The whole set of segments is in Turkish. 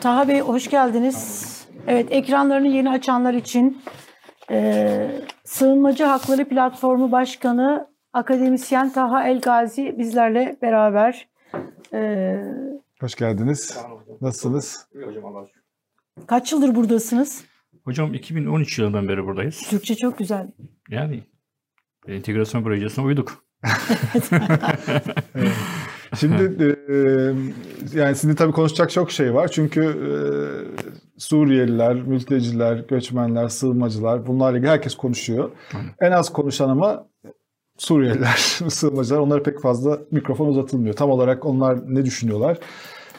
Taha Bey hoş geldiniz. Evet ekranlarını yeni açanlar için e, Sığınmacı Hakları Platformu Başkanı Akademisyen Taha Elgazi bizlerle beraber. E, Hoş geldiniz. Nasılsınız? Hocam Allah'a şükür. kaç yıldır buradasınız? Hocam 2013 yılından beri buradayız. Türkçe çok güzel. Yani entegrasyon projesine uyduk. Şimdi e, yani sizin tabii konuşacak çok şey var. Çünkü e, Suriyeliler, mülteciler, göçmenler, sığınmacılar bunlarla ilgili herkes konuşuyor. En az konuşan ama Suriyeliler, sığınmacılar onlara pek fazla mikrofon uzatılmıyor. Tam olarak onlar ne düşünüyorlar?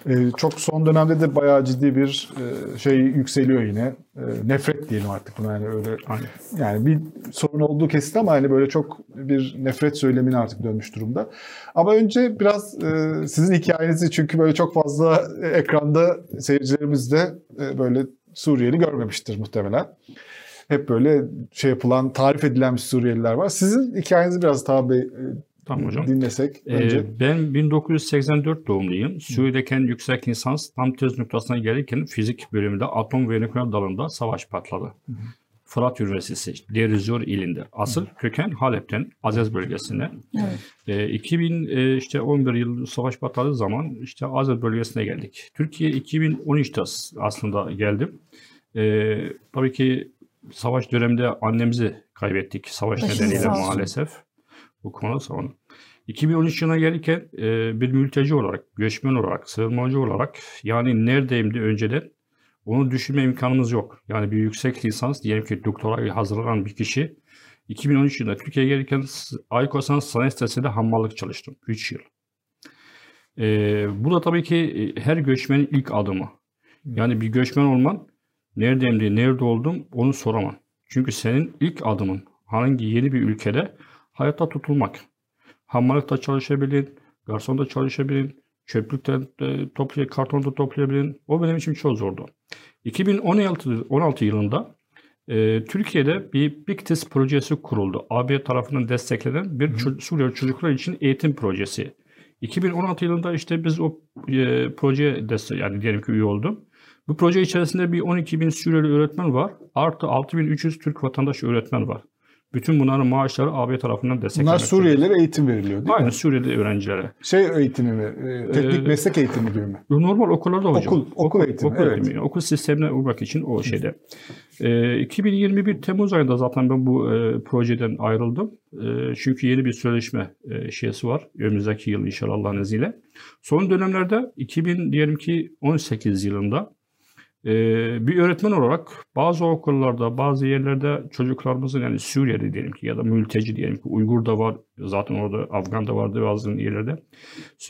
E, çok son dönemde de bayağı ciddi bir e, şey yükseliyor yine. E, nefret diyelim artık buna yani öyle. Aynen. Yani bir sorun olduğu kesin ama hani böyle çok bir nefret söylemine artık dönmüş durumda. Ama önce biraz e, sizin hikayenizi çünkü böyle çok fazla ekranda seyircilerimiz de e, böyle Suriyeli görmemiştir muhtemelen. Hep böyle şey yapılan, tarif edilen bir Suriyeliler var. Sizin hikayenizi biraz Taha Bey e, Tamam hocam. dinlesek Ee, önce. ben 1984 doğumluyum. Suriye'deyken yüksek lisans tam tez noktasına gelirken fizik bölümünde atom ve nükleer dalında savaş patladı. Fırat Üniversitesi, Derizor ilinde. Asıl köken Halep'ten, Azez bölgesine. Evet. E, 2000 e, işte 11 yıl savaş patladığı zaman işte Azez bölgesine geldik. Türkiye 2013'te as- aslında geldim. E, tabii ki savaş döneminde annemizi kaybettik savaş Başınız nedeniyle maalesef. Bu konu sonra. 2013 yılına gelirken e, bir mülteci olarak, göçmen olarak, sığınmacı olarak yani neredeyimdi önceden onu düşünme imkanımız yok. Yani bir yüksek lisans diyelim ki doktora hazırlanan bir kişi 2013 yılında Türkiye'ye gelirken Aykosan Sanayi Sitesi'nde hammallık çalıştım. 3 yıl. Ee, bu da tabii ki e, her göçmenin ilk adımı. Yani bir göçmen olman neredeyim diye nerede oldum onu soramam. Çünkü senin ilk adımın hangi yeni bir ülkede hayatta tutulmak. Hammallıkta çalışabilin, garsonda çalışabilin, çöplükten e, toplay kartonda toplayabilin. O benim için çok zordu. 2016 16 yılında e, Türkiye'de bir Big Test projesi kuruldu. AB tarafından desteklenen bir ço- Suriyeli çocuklar için eğitim projesi. 2016 yılında işte biz o e, projeye destek yani diyelim ki üye oldum. Bu proje içerisinde bir 12 bin Suriyeli öğretmen var. Artı 6300 Türk vatandaş öğretmen var. Bütün bunların maaşları AB tarafından Bunlar desteklenmek. Suriyelilere eğitim veriliyor değil mi? Aynen Suriyeli öğrencilere. Şey eğitimi mi? E, teknik Ee, meslek eğitimi gibi mi? Normal okullarda hocam. Okul- okul eğitimi, Okul, evet. eğitimi. Okul sistemine uymak için o şeyde. Ee, 2021 Temmuz ayında zaten ben bu e, projeden ayrıldım. E, çünkü yeni bir sözleşme e, şeysi var. Önümüzdeki yıl inşallah Allah'ın izniyle. Son dönemlerde 2000 diyelim ki 18 yılında e, bir öğretmen olarak bazı okullarda, bazı yerlerde çocuklarımızın yani Suriyeli diyelim ki ya da mülteci diyelim ki Uygur da var. Zaten orada Afgan da vardı bazı yerlerde.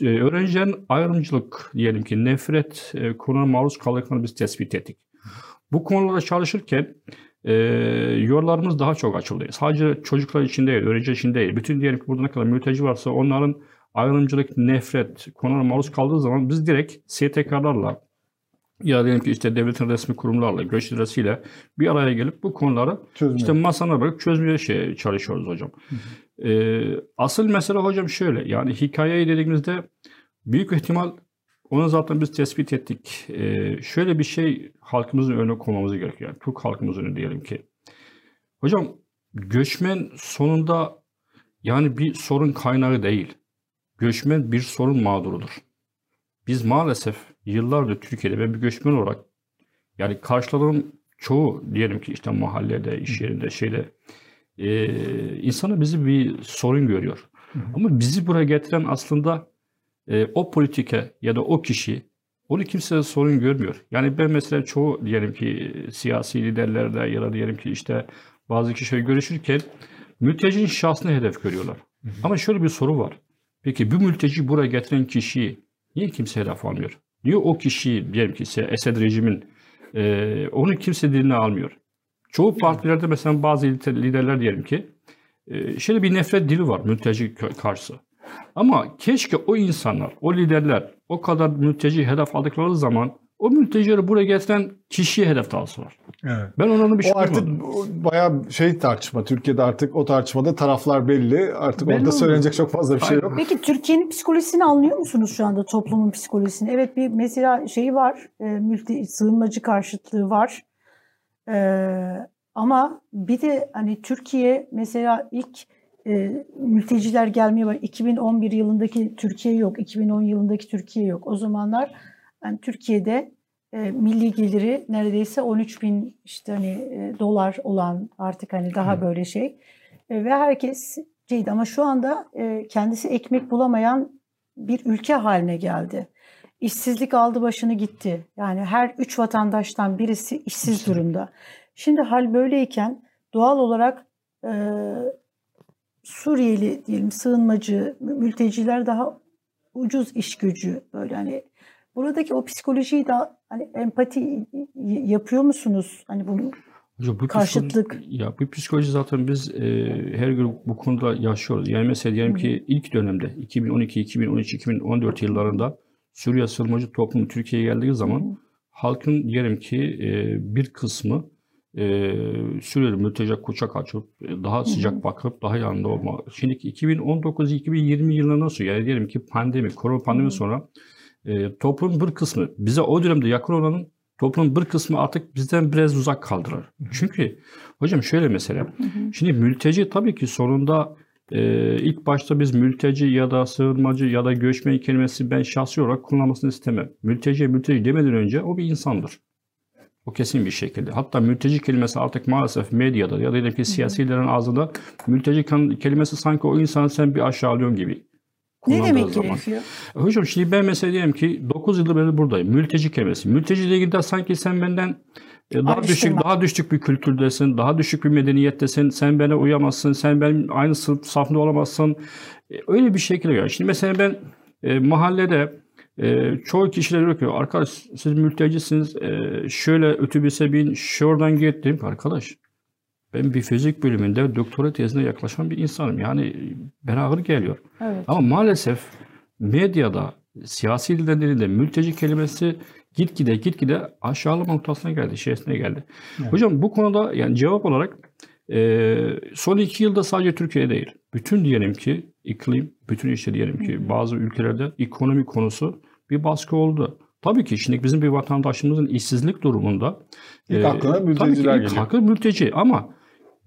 E, öğrencilerin ayrımcılık diyelim ki nefret e, maruz kaldıklarını biz tespit ettik. Bu konularda çalışırken e, yollarımız daha çok açıldı. Sadece çocuklar için değil, öğrenci için değil. Bütün diyelim ki burada ne kadar mülteci varsa onların ayrımcılık, nefret konuna maruz kaldığı zaman biz direkt STK'larla ya diyelim ki işte devletin resmi kurumlarla, göç lirasıyla bir araya gelip bu konuları Çözüm. işte masana bırakıp çözmeye şey çalışıyoruz hocam. Ee, asıl mesele hocam şöyle yani hikayeyi dediğimizde büyük ihtimal onu zaten biz tespit ettik. Ee, şöyle bir şey halkımızın önüne koymamız gerekiyor. Yani Türk halkımızın önüne diyelim ki. Hocam göçmen sonunda yani bir sorun kaynağı değil. Göçmen bir sorun mağdurudur. Biz maalesef yıllardır Türkiye'de ben bir göçmen olarak yani karşıladığım çoğu diyelim ki işte mahallede, iş yerinde, şeyde e, insana bizi bir sorun görüyor. Ama bizi buraya getiren aslında e, o politike ya da o kişi onu kimse sorun görmüyor. Yani ben mesela çoğu diyelim ki siyasi liderlerde ya da diyelim ki işte bazı kişiler görüşürken mültecinin şahsını hedef görüyorlar. Ama şöyle bir soru var. Peki bu mülteci buraya getiren kişiyi niye kimse hedef almıyor? Niye o kişiyi diyelim ki Esed rejimin e, onu kimse diline almıyor? Çoğu partilerde mesela bazı liderler diyelim ki e, şöyle bir nefret dili var mülteci karşısı. Ama keşke o insanlar, o liderler o kadar mülteci hedef aldıkları zaman o mültecileri buraya getiren kişiye hedef alsalar. Evet. Ben onun bir şey O artık bayağı şey tartışma. Türkiye'de artık o tartışmada taraflar belli. Artık Belli orada oldu. söylenecek çok fazla bir şey Aynen. yok. Peki Türkiye'nin psikolojisini anlıyor musunuz şu anda toplumun psikolojisini? Evet bir mesela şeyi var, e, mülti, sığınmacı karşıtlığı var. E, ama bir de hani Türkiye mesela ilk e, mülteciler gelmeye var. 2011 yılındaki Türkiye yok, 2010 yılındaki Türkiye yok. O zamanlar yani Türkiye'de e, milli geliri neredeyse 13 bin işte hani e, dolar olan artık hani daha böyle şey E, ve herkes şeydi ama şu anda e, kendisi ekmek bulamayan bir ülke haline geldi. İşsizlik aldı başını gitti. Yani her üç vatandaştan birisi işsiz durumda. Şimdi hal böyleyken doğal olarak e, Suriyeli diyelim sığınmacı, mü- mülteciler daha ucuz iş gücü böyle hani buradaki o psikolojiyi da hani empati yapıyor musunuz? Hani bunu Hocam bu Karşıtlık. ya bu psikoloji zaten biz e, her gün bu konuda yaşıyoruz. Yani mesela diyelim ki ilk dönemde 2012, 2013, 2014 yıllarında Suriye sığınmacı toplumu Türkiye'ye geldiği zaman halkın diyelim ki e, bir kısmı e, Suriyeli mülteci koçak açıp e, daha sıcak bakıp daha yanında olma. Şimdi 2019-2020 yılına nasıl yani diyelim ki pandemi, korona pandemi sonra e, toplumun bir kısmı bize o dönemde yakın olanın toplumun bir kısmı artık bizden biraz uzak kaldılar. Çünkü hocam şöyle mesela şimdi mülteci tabii ki sonunda e, ilk başta biz mülteci ya da sığınmacı ya da göçmen kelimesi ben şahsi olarak kullanmasını istemem. Mülteciye mülteci demeden önce o bir insandır. O kesin bir şekilde. Hatta mülteci kelimesi artık maalesef medyada ya da diyelim ki siyasilerin ağzında mülteci kelimesi sanki o insanı sen bir aşağılıyorsun gibi. Ne demek zaman. gerekiyor? Hocam şimdi ben mesela diyelim ki 9 yıldır beri buradayım. Mülteci kelimesi. Mülteci ile ilgili de sanki sen benden e, daha düşük daha düşük bir kültürdesin, daha düşük bir medeniyettesin. Sen bana uyamazsın, sen benim aynı sınıf safında olamazsın. E, öyle bir şekilde yani. Şimdi mesela ben e, mahallede e, çoğu kişiler diyor ki arkadaş siz mültecisiniz e, şöyle otobüse bin şuradan git dedim ki, arkadaş ben bir fizik bölümünde doktora tezine yaklaşan bir insanım. Yani bana ağır geliyor. Evet. Ama maalesef medyada, siyasi liderlerinde mülteci kelimesi gitgide gitgide aşağılama noktasına geldi, şeysine geldi. Hocam bu konuda yani cevap olarak e, son iki yılda sadece Türkiye değil. Bütün diyelim ki iklim, bütün işte diyelim ki bazı ülkelerde ekonomi konusu bir baskı oldu. Tabii ki şimdi bizim bir vatandaşımızın işsizlik durumunda İlk e, aklına tabii ki mülteciler ilk geliyor. aklı mülteci ama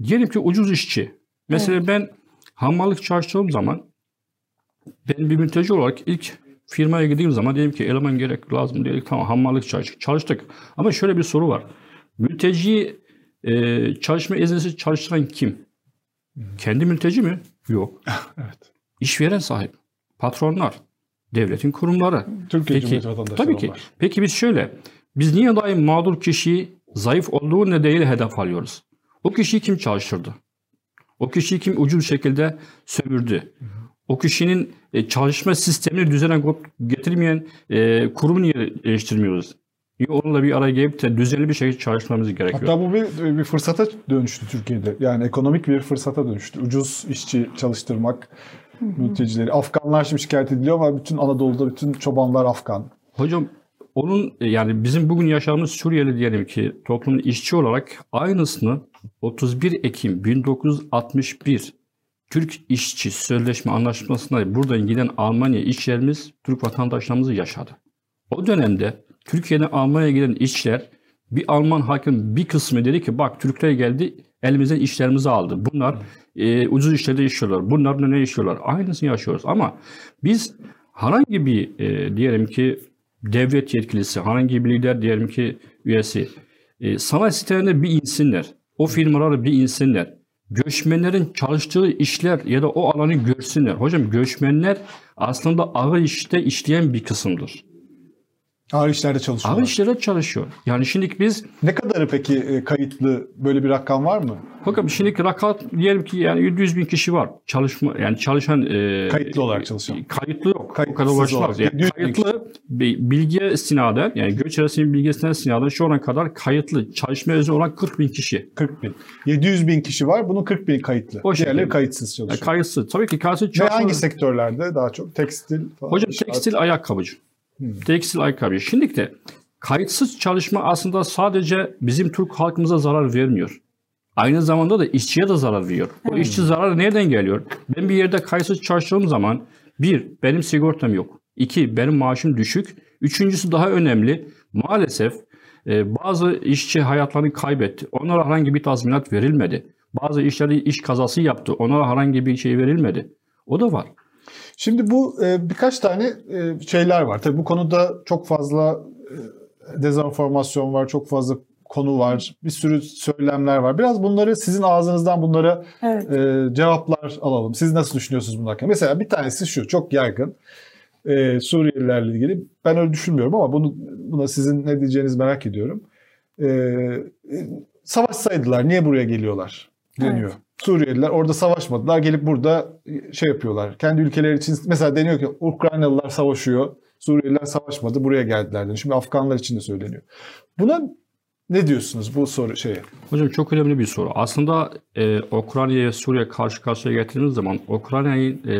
diyelim ki ucuz işçi. Mesela ben hamallık çalıştığım zaman ben bir mülteci olarak ilk firmaya gittiğim zaman dedim ki eleman gerek lazım dedik tamam hamallık çalıştık. çalıştık. Ama şöyle bir soru var. Mülteciyi e, çalışma iznisiz çalıştıran kim? Kendi mülteci mi? Yok. Evet. İşveren sahip. Patronlar. Devletin kurumları. Türkiye Peki, Cumhuriyeti vatandaşları tabii ki. onlar. Peki biz şöyle. Biz niye daim mağdur kişiyi zayıf olduğu nedeniyle hedef alıyoruz? O kişiyi kim çalıştırdı? O kişiyi kim ucuz şekilde sömürdü? O kişinin e, çalışma sistemini düzene getirmeyen e, kurumu niye eleştirmiyoruz? Niye onunla bir araya gelip de düzenli bir şekilde çalışmamız gerekiyor? Hatta bu bir, bir fırsata dönüştü Türkiye'de. Yani ekonomik bir fırsata dönüştü. Ucuz işçi çalıştırmak, mültecileri. Afganlar şimdi şikayet ediliyor ama bütün Anadolu'da bütün çobanlar Afgan. Hocam onun yani bizim bugün yaşadığımız Suriyeli diyelim ki toplumun işçi olarak aynısını 31 Ekim 1961 Türk İşçi Sözleşme Anlaşması'nda buradan giden Almanya işçilerimiz Türk vatandaşlarımızı yaşadı. O dönemde Türkiye'den Almanya'ya giden işçiler bir Alman hakim bir kısmı dedi ki bak Türkler geldi elimizden işlerimizi aldı. Bunlar e, ucuz işlerde işliyorlar. Bunlar ne işliyorlar? Aynısını yaşıyoruz ama biz herhangi bir e, diyelim ki devlet yetkilisi, herhangi bir lider diyelim ki üyesi e, sanayi sitelerinde bir insinler. O firmaları bir insinler. Göçmenlerin çalıştığı işler ya da o alanı görsünler. Hocam göçmenler aslında ağır işte işleyen bir kısımdır. Ağır işlerde Ağır çalışıyorlar. işlerde çalışıyor. Yani şimdi biz Ne kadarı peki e, kayıtlı böyle bir rakam var mı? bakın şimdi rakat diyelim ki yani 700 bin kişi var. Çalışma yani çalışan e, Kayıtlı olarak çalışan. Kayıtlı yok. o Kayıtsız kadar ulaşmaz. Yani 700 bin kayıtlı bir bilgiye istinaden yani göç arasının bilgisine istinaden şu ana kadar kayıtlı çalışma özü olan 40 bin kişi. 40 bin. 700 bin kişi var. Bunun 40 bin kayıtlı. O şekilde. Diğerleri kayıtsız Yani çalışıyor. kayıtsız. Tabii ki kayıtsız Ve çalışma- hangi sektörlerde daha çok? Tekstil falan. Hocam tekstil ayakkabıcı. Hmm. Tekstil ayakkabı. Şimdi de kayıtsız çalışma aslında sadece bizim Türk halkımıza zarar vermiyor. Aynı zamanda da işçiye de zarar veriyor. O işçi zararı nereden geliyor? Ben bir yerde kayıtsız çalıştığım zaman bir, benim sigortam yok. İki, benim maaşım düşük. Üçüncüsü daha önemli. Maalesef e, bazı işçi hayatlarını kaybetti. Onlara herhangi bir tazminat verilmedi. Bazı işleri iş kazası yaptı. Onlara herhangi bir şey verilmedi. O da var. Şimdi bu e, birkaç tane e, şeyler var. Tabii bu konuda çok fazla e, dezenformasyon var, çok fazla konu var, bir sürü söylemler var. Biraz bunları sizin ağzınızdan bunlara Evet. e, cevaplar alalım. Siz nasıl düşünüyorsunuz hakkında? Mesela bir tanesi şu, çok yaygın. E, Suriyelilerle ilgili. Ben öyle düşünmüyorum ama bunu buna sizin ne diyeceğinizi merak ediyorum. E, e, savaşsaydılar niye buraya geliyorlar deniyor. Evet. Suriyeliler orada savaşmadılar. Gelip burada şey yapıyorlar. Kendi ülkeleri için mesela deniyor ki Ukraynalılar savaşıyor. Suriyeliler savaşmadı. Buraya geldiler. deniyor. Şimdi Afganlar için de söyleniyor. Buna ne diyorsunuz bu soru şeye? Hocam çok önemli bir soru. Aslında e, Ukrayna'ya Suriye karşı karşıya getirdiğimiz zaman Ukrayna'yı e,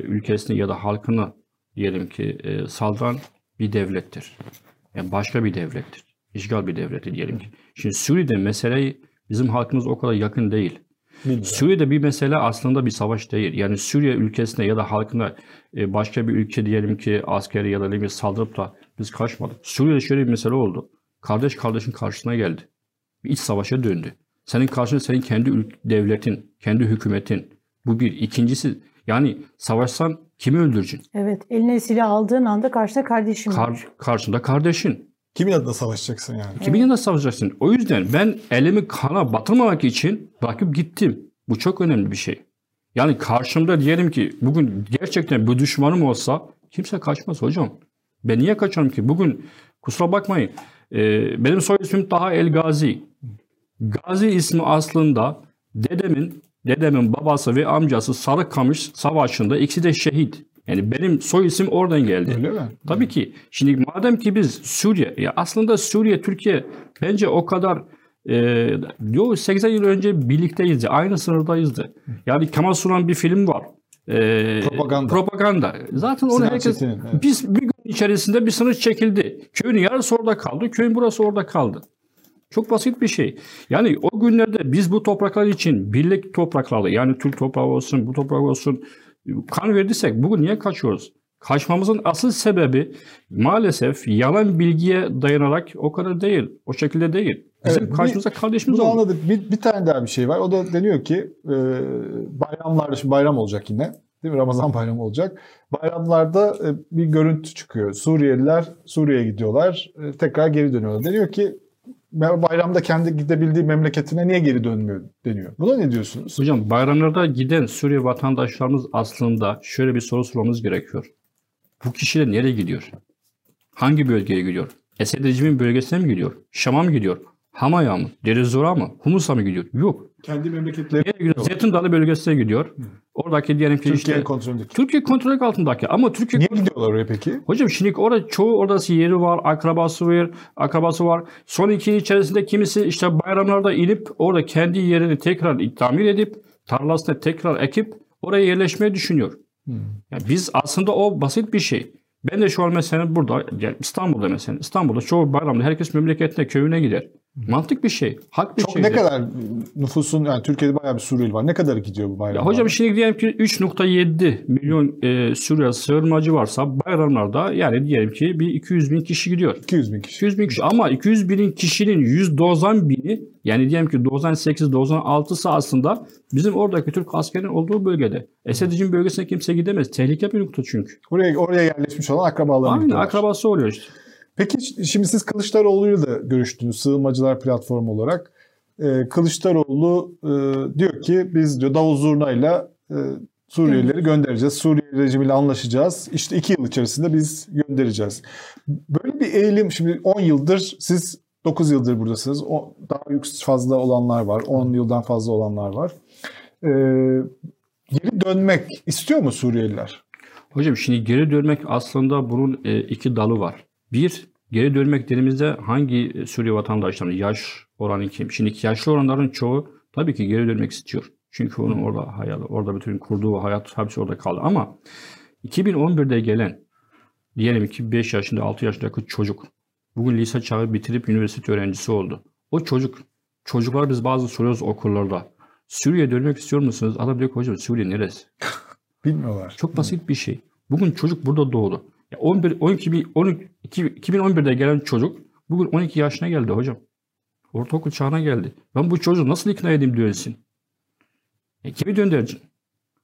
ülkesini ya da halkını diyelim ki e, saldıran bir devlettir. Yani başka bir devlettir. İşgal bir devleti diyelim ki. Şimdi Suriye'de meseleyi bizim halkımız o kadar yakın değil. Bilmiyorum. Suriye'de bir mesele aslında bir savaş değil. Yani Suriye ülkesine ya da halkına e, başka bir ülke diyelim ki askeri ya da bileyim saldırıp da biz kaçmadık. Suriye'de şöyle bir mesele oldu. Kardeş kardeşin karşısına geldi. Bir iç savaşa döndü. Senin karşında senin kendi devletin, kendi hükümetin. Bu bir. İkincisi yani savaşsan kimi öldüreceksin? Evet. Eline silah aldığın anda karşıda kardeşim var. Kar, karşında kardeşin. Kimin adına savaşacaksın yani? Kimin yanında savaşacaksın? O yüzden ben elimi kana batırmamak için bırakıp gittim. Bu çok önemli bir şey. Yani karşımda diyelim ki bugün gerçekten bu düşmanım olsa kimse kaçmaz hocam. Ben niye kaçarım ki? Bugün kusura bakmayın. e, benim soy ismim Taha El Gazi. Gazi ismi aslında dedemin dedemin babası ve amcası Sarıkamış Savaşı'nda ikisi de şehit. Yani benim soy isim oradan geldi. Öyle mi? Tabii ki. Şimdi madem ki biz Suriye, ya aslında Suriye, Türkiye bence o kadar e, yo 80 yıl önce birlikteyizdi. Aynı sınırdayızdı. Yani Kemal Sunal bir film var. E, Propaganda. Propaganda. Zaten onu Sinan herkes... Çetin'in, evet. Biz bir gün içerisinde bir sınır çekildi. Köyün yarısı orada kaldı. Köyün burası orada kaldı. Çok basit bir şey. Yani o günlerde biz bu topraklar için birlik topraklarda yani Türk toprağı olsun, bu toprak olsun kan verdiysek bugün niye kaçıyoruz? Kaçmamızın asıl sebebi maalesef yalan bilgiye dayanarak o kadar değil. O şekilde değil. Bizim Evet, bir- karşımızda kardeşimiz oldu. anladık. Bir, bir tane daha bir şey var. O da deniyor ki e, bayramlarda, şimdi bayram olacak yine. Değil mi? Ramazan bayramı olacak. Bayramlarda e, bir görüntü çıkıyor. Suriyeliler Suriye'ye gidiyorlar. e, tekrar geri dönüyorlar. Deniyor ki bayramda kendi gidebildiği memleketine niye geri dönmüyor deniyor. Buna ne diyorsunuz? Hocam bayramlarda giden Suriye vatandaşlarımız aslında şöyle bir soru sormamız gerekiyor. Bu kişiler nereye gidiyor? Hangi bölgeye gidiyor? Esed rejimin bölgesine mi gidiyor? Şam'a mı gidiyor? Hama'ya mı? Derizor'a mı? Humus'a mı gidiyor? Yok. Kendi memleketleri gidiyor? Zeytin Dalı bölgesine gidiyor. Oradaki diyelim ki Türkiye işte kontrolündeki. Türkiye kontrolü altındaki ama Türkiye Niye gidiyorlar oraya peki? Hocam şimdi orada çoğu oradası yeri var, akrabası var, akrabası var. Son iki içerisinde kimisi işte bayramlarda inip orada kendi yerini tekrar tamir edip tarlasına tekrar ekip oraya yerleşmeyi düşünüyor. Yani biz aslında o basit bir şey. Ben de şu an mesela burada yani İstanbul'da mesela İstanbul'da çoğu bayramda herkes memleketine köyüne gider. Mantık bir şey. Hak bir Çok şey. ne kadar nüfusun yani Türkiye'de bayağı bir Suriyeli var. Ne kadar gidiyor bu bayramlar? Ya hocam şimdi diyelim ki 3.7 milyon e, Suriye sığınmacı varsa bayramlarda yani diyelim ki bir 200 bin kişi gidiyor. 200 bin kişi. 200 bin kişi ama 200 binin kişinin 190 bini yani diyelim ki 98 96'sı aslında bizim oradaki Türk askerinin olduğu bölgede. Esedicin bölgesine kimse gidemez. Tehlike bir nokta çünkü. Oraya, oraya yerleşmiş olan akrabalarına gidiyorlar. akrabası oluyor işte. Peki şimdi siz Kılıçdaroğlu'yla da görüştünüz sığınmacılar platformu olarak. Ee, Kılıçdaroğlu e, diyor ki biz diyor davul zurnayla e, Suriyelileri göndereceğiz. Suriye rejimiyle anlaşacağız. İşte iki yıl içerisinde biz göndereceğiz. Böyle bir eğilim şimdi 10 yıldır siz 9 yıldır buradasınız. O, daha yüksek fazla olanlar var. 10 yıldan fazla olanlar var. Ee, geri dönmek istiyor mu Suriyeliler? Hocam şimdi geri dönmek aslında bunun e, iki dalı var. Bir, geri dönmek dediğimizde hangi Suriye vatandaşlarının yaş oranı kim? Şimdi yaşlı olanların çoğu tabii ki geri dönmek istiyor. Çünkü onun orada hayatı, orada bütün kurduğu hayat hepsi orada kaldı. Ama 2011'de gelen diyelim ki 5 yaşında 6 yaşındaki çocuk bugün lise çağı bitirip üniversite öğrencisi oldu. O çocuk, çocuklar biz bazı soruyoruz okullarda. Suriye'ye dönmek istiyor musunuz? Adam diyor ki hocam Suriye neresi? Bilmiyorlar. Çok basit bir şey. Bugün çocuk burada doğdu. Ya 11, 12, 12, 2011'de gelen çocuk bugün 12 yaşına geldi hocam. Ortaokul çağına geldi. Ben bu çocuğu nasıl ikna edeyim dönsün? E, kimi döndüreceksin?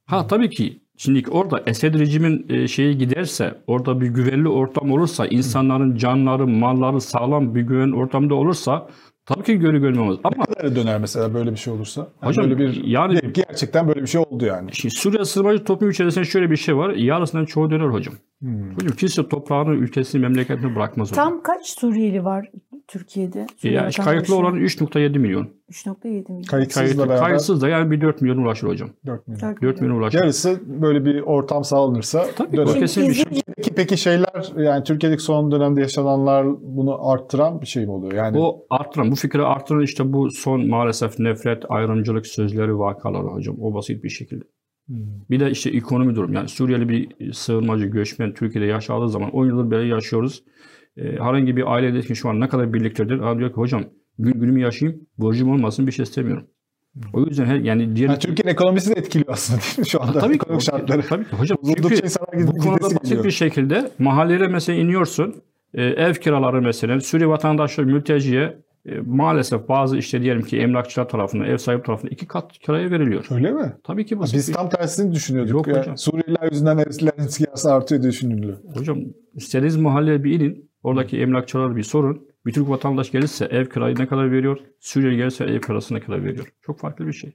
Ha tabii ki şimdi orada Esed rejimin e, şeyi giderse, orada bir güvenli ortam olursa, insanların canları, malları sağlam bir güven ortamda olursa tabii ki görü görmemiz. Ama Ne kadar döner mesela böyle bir şey olursa? Yani Hocam, böyle bir yani- gerçekten böyle bir şey oldu yani. şimdi Suriye sığınmacı toplum içerisinde şöyle bir şey var. Yarısından çoğu döner hocam. Hmm. Hocam kimse toprağını, ülkesini, memleketini bırakmaz hocam. Tam kaç Suriyeli var Türkiye'de? Suriye Yani vatandaşı. kayıtlı olan 3.7 milyon. 3.7 milyon. Kayıtsızla Kayıtlı, beraber kayıtsız da yani bir 4 milyon ulaşır hocam. 4 milyon. 4 4 milyon ulaşır. Yarısı böyle bir ortam sağlanırsa Tabii döner. kesin bir şey. Peki, peki şeyler yani Türkiye'deki son dönemde yaşananlar bunu arttıran bir şey mi oluyor? Yani O arttıran, bu fikri arttıran işte bu son maalesef nefret, ayrımcılık sözleri vakaları hocam. O basit bir şekilde. Bir de işte ekonomi durum. Yani Suriyeli bir sığınmacı, göçmen Türkiye'de yaşadığı zaman 10 yıldır böyle yaşıyoruz. Ee, herhangi bir ailedeki şu an ne kadar birliktedir? Adam diyor ki hocam gün günümü yaşayayım, borcum olmasın bir şey istemiyorum. O yüzden her, yani diğer... Yani Türkiye'nin ekonomisi de etkiliyor aslında değil mi şu anda? Tabii ki, Ekonomik şartları. Tabii ki hocam. Çünkü bu konuda basit geliyor. bir şekilde mahallelere mesela iniyorsun. e, ev kiraları mesela Suriye vatandaşları mülteciye e, maalesef bazı işte diyelim ki emlakçılar tarafından, ev sahibi tarafından iki kat kiraya veriliyor. Öyle mi? Tabii ki basit Biz bir- tam tersini düşünüyorduk. Yok Ya, hocam. Suriyeliler yüzünden evlerin kirası artıyor düşünülüyor. Hocam istediğiniz mahalleye bir inin. Oradaki emlakçılar bir sorun. Bir Türk vatandaş gelirse ev kirayı ne kadar veriyor? Suriyeli gelirse ev kirası ne kadar veriyor? Çok farklı bir şey.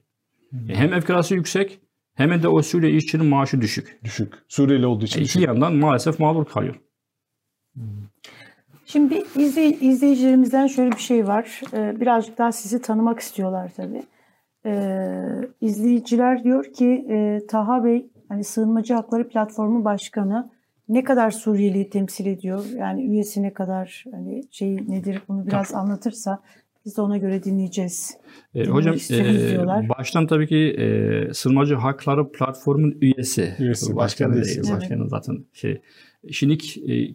E, Hem ev kirası yüksek hem de o Suriye işçinin maaşı düşük. Düşük. Suriyeli olduğu için E, iki düşük. yandan maalesef mağdur kalıyor. Şimdi bir izley- izleyicilerimizden şöyle bir şey var. Ee, birazcık daha sizi tanımak istiyorlar tabii. Ee, izleyiciler diyor ki e, Taha Bey hani Sığınmacı Hakları Platformu Başkanı ne kadar Suriyeli'yi temsil ediyor? Yani üyesi ne kadar hani şey nedir bunu biraz anlatırsa biz de ona göre dinleyeceğiz. E, hocam e, diyorlar. baştan tabii ki e, Sığınmacı Hakları Platformu'nun üyesi. Üyesi, Başkanı başkanı değil. değilsiniz. Başkanı zaten şey. Şimdi e,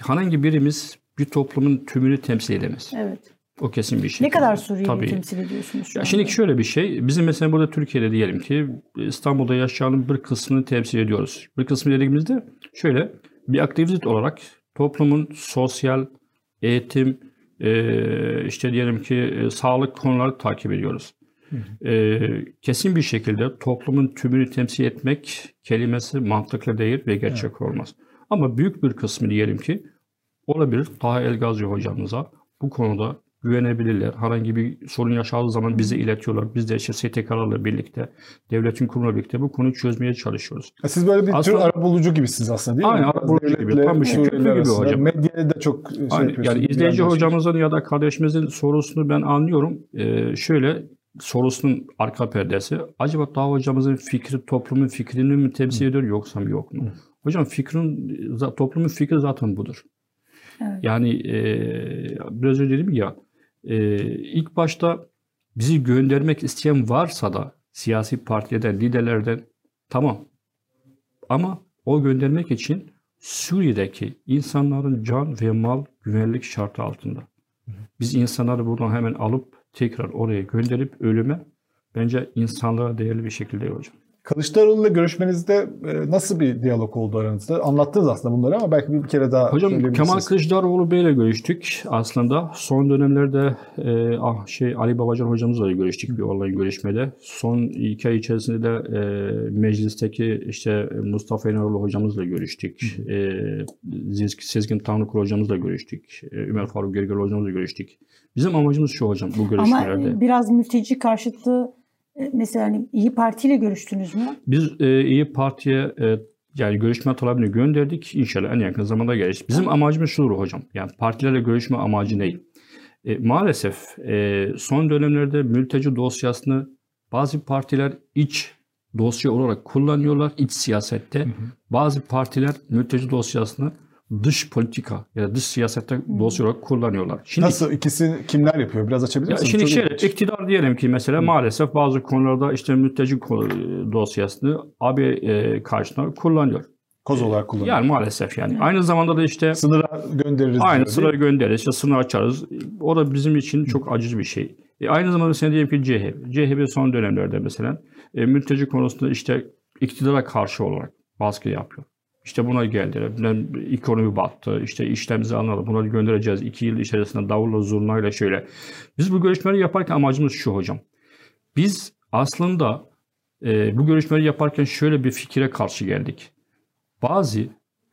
herhangi birimiz bir toplumun tümünü temsil edemez. Evet. O kesin bir şey. Ne kadar Suriyeli'yi Tabii. temsil ediyorsunuz Ya şimdi şöyle bir şey. Bizim mesela burada Türkiye'de diyelim ki İstanbul'da yaşayanın bir kısmını temsil ediyoruz. Bir kısmı dediğimizde şöyle bir aktivist olarak toplumun sosyal, eğitim, e, işte diyelim ki e, sağlık konuları takip ediyoruz. E, kesin bir şekilde toplumun tümünü temsil etmek kelimesi mantıklı değil ve gerçek olmaz. Ama büyük bir kısmı diyelim ki olabilir. Taha Elgazi hocamıza bu konuda güvenebilirler. Herhangi bir sorun yaşadığı zaman bize iletiyorlar. Biz de işte STK'larla birlikte, devletin kurumuyla birlikte bu konuyu çözmeye çalışıyoruz. Ya Siz böyle bir Aslında- tür arabulucu gibisiniz aslında değil mi? Aynen, arabulucu gibi. Tam bir şey, gibi hocam. Medyaya da çok şey Aynen. yapıyorsunuz. Yani izleyici ilgilendiriyorsunuz. hocamızın ya da kardeşimizin sorusunu ben anlıyorum. Ee, şöyle sorusunun arka perdesi. Acaba daha hocamızın fikri toplumun fikrini mi temsil ediyor yoksa mı yok mu? Hocam fikrin toplumun fikri zaten budur. Evet. Yani e, biraz önce dedim ya e, ilk başta bizi göndermek isteyen varsa da siyasi partilerden, liderlerden tamam. Ama o göndermek için Suriye'deki insanların can ve mal güvenlik şartı altında. Biz insanları buradan hemen alıp tekrar oraya gönderip ölüme bence insanlığa değerli bir şekilde hocam. Kılıçdaroğlu'yla görüşmenizde e, nasıl bir diyalog oldu aranızda? Anlattınız aslında bunları ama belki bir kere daha Hocam. Kemal Kılıçdaroğlu Bey'le görüştük aslında. Son dönemlerde e, ah, şey Ali Babacan hocamızla da görüştük bir online görüşmede. Son iki ay içerisinde de e, meclisteki işte Mustafa İnaroğlu hocamızla görüştük. E, Ziz- Sezgin Tanrıkul hocamızla görüştük. E, Ömer Faruk Gergel hocamızla görüştük. Bizim amacımız şu hocam bu Ama görüşmelerde. e, biraz mülteci karşıtlığı e, mesela hani İyi Parti ile görüştünüz mü? Biz e, İyi Parti'ye e, yani görüşme talebini gönderdik. İnşallah en yakın zamanda gelir. Bizim amacımız şudur hocam. Yani partilerle görüşme amacı ne? E, maalesef e, son dönemlerde mülteci dosyasını bazı partiler iç dosya olarak kullanıyorlar iç siyasette. Bazı partiler mülteci dosyasını dış politika ya da dış siyasette dosya olarak kullanıyorlar. Şimdi Nasıl? ikisi kimler yapıyor? Biraz açabilir ya misiniz? şimdi şöyle iktidar diyelim ki mesela maalesef bazı konularda işte mülteci dosyasını AB e, karşısında kullanıyor. Koz olarak kullanıyor. Yani maalesef yani. Aynı zamanda da işte Sınıra göndeririz. aynı mi? göndeririz, işte sınır açarız. O da bizim için çok acı bir şey. E, aynı zamanda sen diyelim ki CHP. CHP son dönemlerde mesela e, mülteci konusunda işte iktidara karşı olarak baskı yapıyor. İşte buna geldiler. Ekonomi battı. İşte işlemimizi anladı. Bunları göndereceğiz. İki yıl içerisinde davulla zurnayla şöyle. Biz bu görüşmeleri yaparken amacımız şu hocam. Biz aslında e, bu görüşmeleri yaparken şöyle bir fikire karşı geldik. Bazı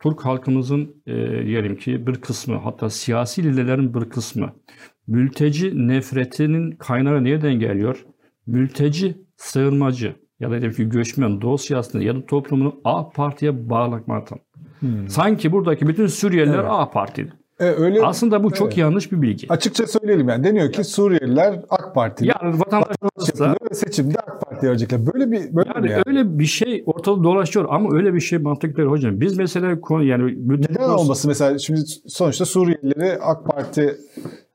Türk halkımızın e, diyelim ki bir kısmı hatta siyasi liderlerin bir kısmı mülteci nefretinin kaynağı nereden geliyor? Mülteci, sığınmacı ya da diyelim ki göçmen dosyasını ya da toplumunu A Parti'ye bağlamaktan. Sanki buradaki bütün Suriyeliler Evet. A Parti'de. E, öyle Aslında bu çok Evet. yanlış bir bilgi. açıkça söyleyelim yani. Deniyor ki Suriyeliler AK Parti. Yani vatandaş olsa- yapılıyor ve seçimde AK Parti verecekler. Böyle bir böyle yani, yani? öyle bir şey ortada dolaşıyor ama öyle bir şey mantıklı değil hocam. Biz mesela konu yani Neden olması mesela şimdi sonuçta Suriyelileri AK Parti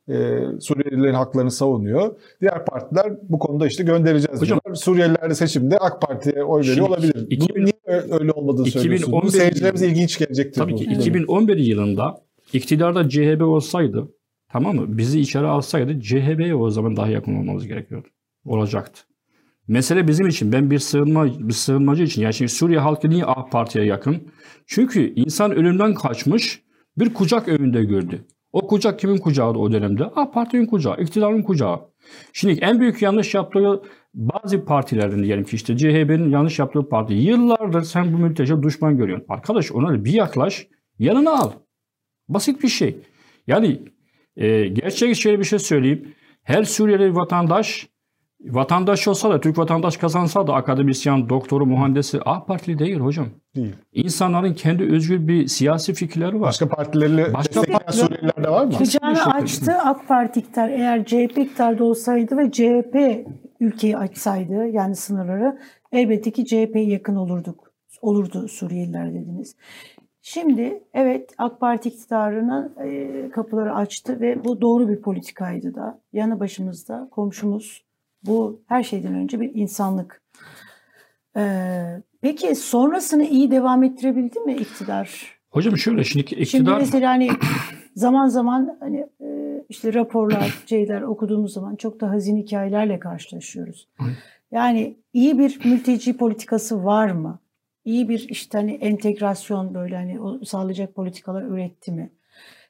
e, Suriyelilerin haklarını savunuyor. Diğer partiler bu konuda işte göndereceğiz Hocam- diyorlar. Suriyeliler de seçimde AK Parti'ye oy veriyor olabilir. 2000 Bunun niye öyle olmadığını 2011 söylüyorsunuz? Bu seyircilerimiz ilginç gelecektir. Tabii bu. ki 2011 yılında iktidarda CHP olsaydı tamam mı? Bizi içeri alsaydı CHP'ye o zaman daha yakın olmamız gerekiyordu. Olacaktı. Mesele bizim için. Ben bir sığınma bir sığınmacı için. Yani şimdi Suriye halkı niye AK Parti'ye yakın? Çünkü insan ölümden kaçmış bir kucak önünde gördü. O kucak kimin kucağıydı o dönemde? AK Parti'nin kucağı, iktidarın kucağı. Şimdi en büyük yanlış yaptığı bazı partilerin diyelim ki işte CHP'nin yanlış yaptığı parti. Yıllardır sen bu mülteci düşman görüyorsun. Arkadaş ona bir yaklaş, yanına al. Basit bir şey. Yani e, gerçek şöyle bir şey söyleyeyim. Her Suriyeli vatandaş vatandaş olsa da Türk vatandaş kazansa da akademisyen, doktoru, mühendisi AK Partili değil hocam. Değil. İnsanların kendi özgür bir siyasi fikirleri var. Başka partilerle Başka destekleyen partiler- Suriyeliler de var mı? Kucağını şey açtı AK Parti iktidar. Eğer CHP iktidarda olsaydı ve CHP ülkeyi açsaydı yani sınırları elbette ki CHP'ye yakın olurduk. Olurdu Suriyeliler dediniz. Şimdi evet AK Parti iktidarına e, kapıları açtı ve bu doğru bir politikaydı da. Yanı başımızda komşumuz bu her şeyden önce bir insanlık. Ee, peki sonrasını iyi devam ettirebildi mi iktidar? Hocam şöyle şimdi Şimdi iktidar mesela hani zaman zaman hani e, işte raporlar, şeyler okuduğumuz zaman çok da hazin hikayelerle karşılaşıyoruz. Yani iyi bir mülteci politikası var mı? İyi bir işte hani entegrasyon böyle hani o sağlayacak politikalar üretti mi?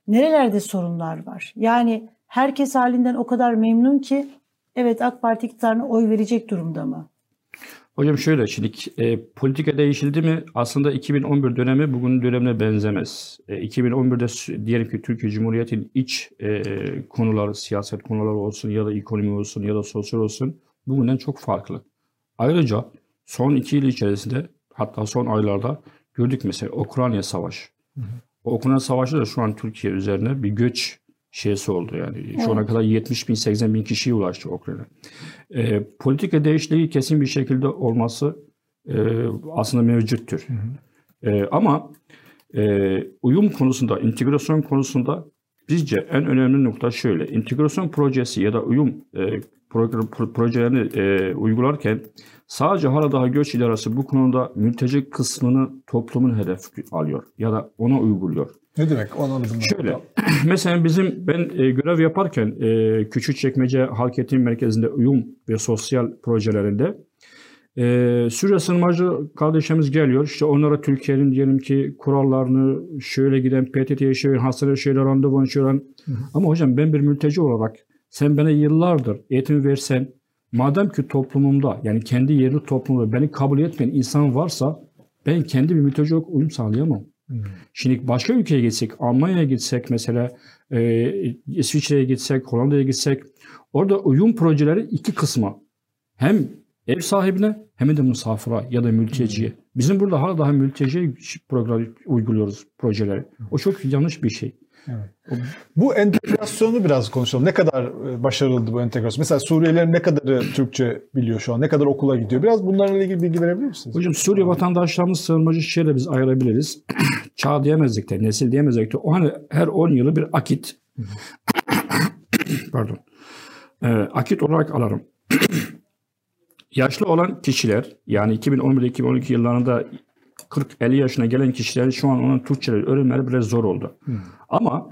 Nerelerde sorunlar var? Yani herkes halinden o kadar memnun ki evet AK Parti iktidarına oy verecek durumda mı? Hocam şöyle şimdi e, politika değişildi mi aslında 2011 dönemi bugünün dönemine benzemez. E, 2011'de sü- diyelim ki Türkiye Cumhuriyeti'nin iç e, konuları, siyaset konuları olsun ya da ekonomi olsun ya da sosyal olsun bugünden çok farklı. Ayrıca son iki yıl içerisinde hatta son aylarda gördük mesela Ukrayna Savaşı. O Ukrayna Savaşı da şu an Türkiye üzerine bir göç şeysi oldu yani. Şu ana Evet. kadar 70 bin 80 bin kişiye ulaştı Ukrayna. E, politika değişikliği kesin bir şekilde olması e, aslında mevcuttur. E, ama e, uyum konusunda, integrasyon konusunda bizce en önemli nokta şöyle. İntegrasyon projesi ya da uyum e, pro- pro- projelerini e, uygularken sadece hala daha göç idaresi bu konuda mülteci kısmını toplumun hedef alıyor ya da ona uyguluyor. Ne demek? Onu anladım. Şöyle, mesela bizim ben e, görev yaparken e, Küçükçekmece Halk Eğitim Merkezi'nde uyum ve sosyal projelerinde e, Suriye sığınmacı kardeşlerimiz geliyor. İşte onlara Türkiye'nin diyelim ki kurallarını şöyle giden PTT'ye şöyle hastaneye şöyle randevu şöyle. Ama hocam ben bir mülteci olarak sen bana yıllardır eğitim versen madem ki toplumumda yani kendi yerli toplumda beni kabul etmeyen insan varsa ben kendi bir mülteci olarak uyum sağlayamam. Şimdi başka ülkeye gitsek, Almanya'ya gitsek mesela, e, İsviçre'ye gitsek, Hollanda'ya gitsek, orada uyum projeleri iki kısma. Hem ev sahibine hem de misafira ya da mülteciye. Bizim burada hala daha mülteciye program uyguluyoruz projeleri. O çok yanlış bir şey. Bu entegrasyonu biraz konuşalım. Ne kadar e, başarıldı bu entegrasyon? Mesela Suriyelilerin ne kadarı Türkçe biliyor şu an? Ne kadar okula gidiyor? Biraz bunlarla ilgili bilgi verebilir misiniz? Hocam Suriye vatandaşlarımız sığınmacı şeyle biz ayırabiliriz. Çağ diyemezdik de, nesil diyemezdik de. O hani her 10 yılı bir akit. Pardon. Ee, akit olarak alırım. Yaşlı olan kişiler yani 2011-2012 yıllarında 40-50 yaşına gelen kişilerin şu an onun Türkçeleri öğrenmeleri biraz zor oldu. Ama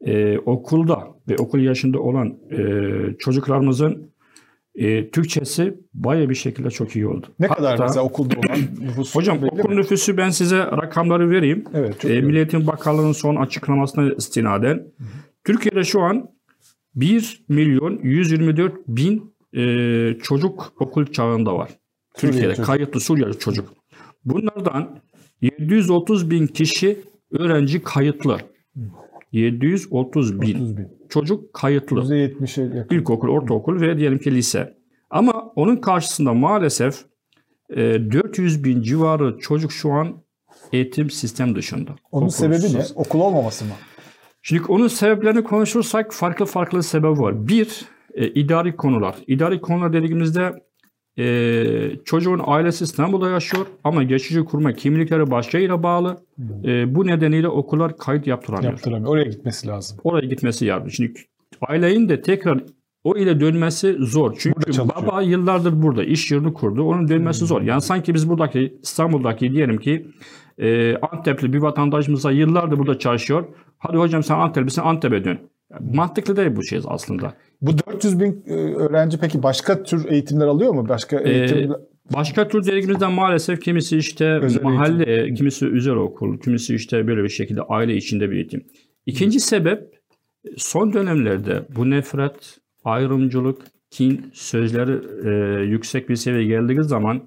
e, okulda ve okul yaşında olan e, çocuklarımızın e, Türkçesi bayağı bir şekilde çok iyi oldu. Ne kadar Hatta- mesela okulda olan nüfus? Hocam okul mi? nüfusu ben size rakamları vereyim. Evet, çok E, iyi. Milli Eğitim Bakanlığı'nın son açıklamasına istinaden Türkiye'de şu an 1 milyon 124 bin e, çocuk okul çağında var. Türkiye'de kayıtlı Suriyeli çocuk. Bunlardan 730 bin kişi öğrenci kayıtlı. 730 bin 30 bin. çocuk kayıtlı. %70'e yakın. İlkokul, ortaokul ve diyelim ki lise. Ama onun karşısında maalesef e, 400 bin civarı çocuk şu an eğitim sistem dışında. Onun sebebi ne? Okulsuz. Okul olmaması mı? Şimdi onun sebeplerini konuşursak farklı farklı sebep var. Bir, e, idari konular. İdari konular dediğimizde e, çocuğun ailesi İstanbul'da yaşıyor ama geçici kurma kimlikleri başka yere bağlı. E, bu nedeniyle okullar kayıt yaptıramıyor. Yaptıramıyor. Oraya gitmesi lazım. Oraya gitmesi yardım. Şimdi ailenin de tekrar o ile dönmesi zor. Çünkü baba yıllardır burada iş yerini kurdu. Onun dönmesi zor. Yani sanki biz buradaki İstanbul'daki diyelim ki e, Antepli bir vatandaşımıza yıllardır burada çalışıyor. Hadi hocam sen Anteplisin Antep'e dön. Mantıklı değil bu şey aslında. Bu 400 bin e, öğrenci peki başka tür eğitimler alıyor mu? Başka Ee, eğitim... Başka tür dediğimizde maalesef kimisi işte Özel mahalle, kimisi özel okul, kimisi işte böyle bir şekilde aile içinde bir eğitim. İkinci sebep son dönemlerde bu nefret, ayrımcılık, kin sözleri e, yüksek bir seviyeye geldiği zaman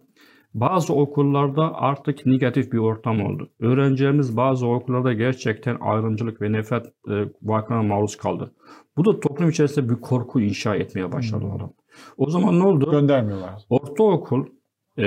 bazı okullarda artık negatif bir ortam oldu. Öğrencilerimiz bazı okullarda gerçekten ayrımcılık ve nefret e, vakalarına maruz kaldı. Bu da toplum içerisinde bir korku inşa etmeye başladı adam. O zaman ne oldu? göndermiyorlar. Ortaokul e,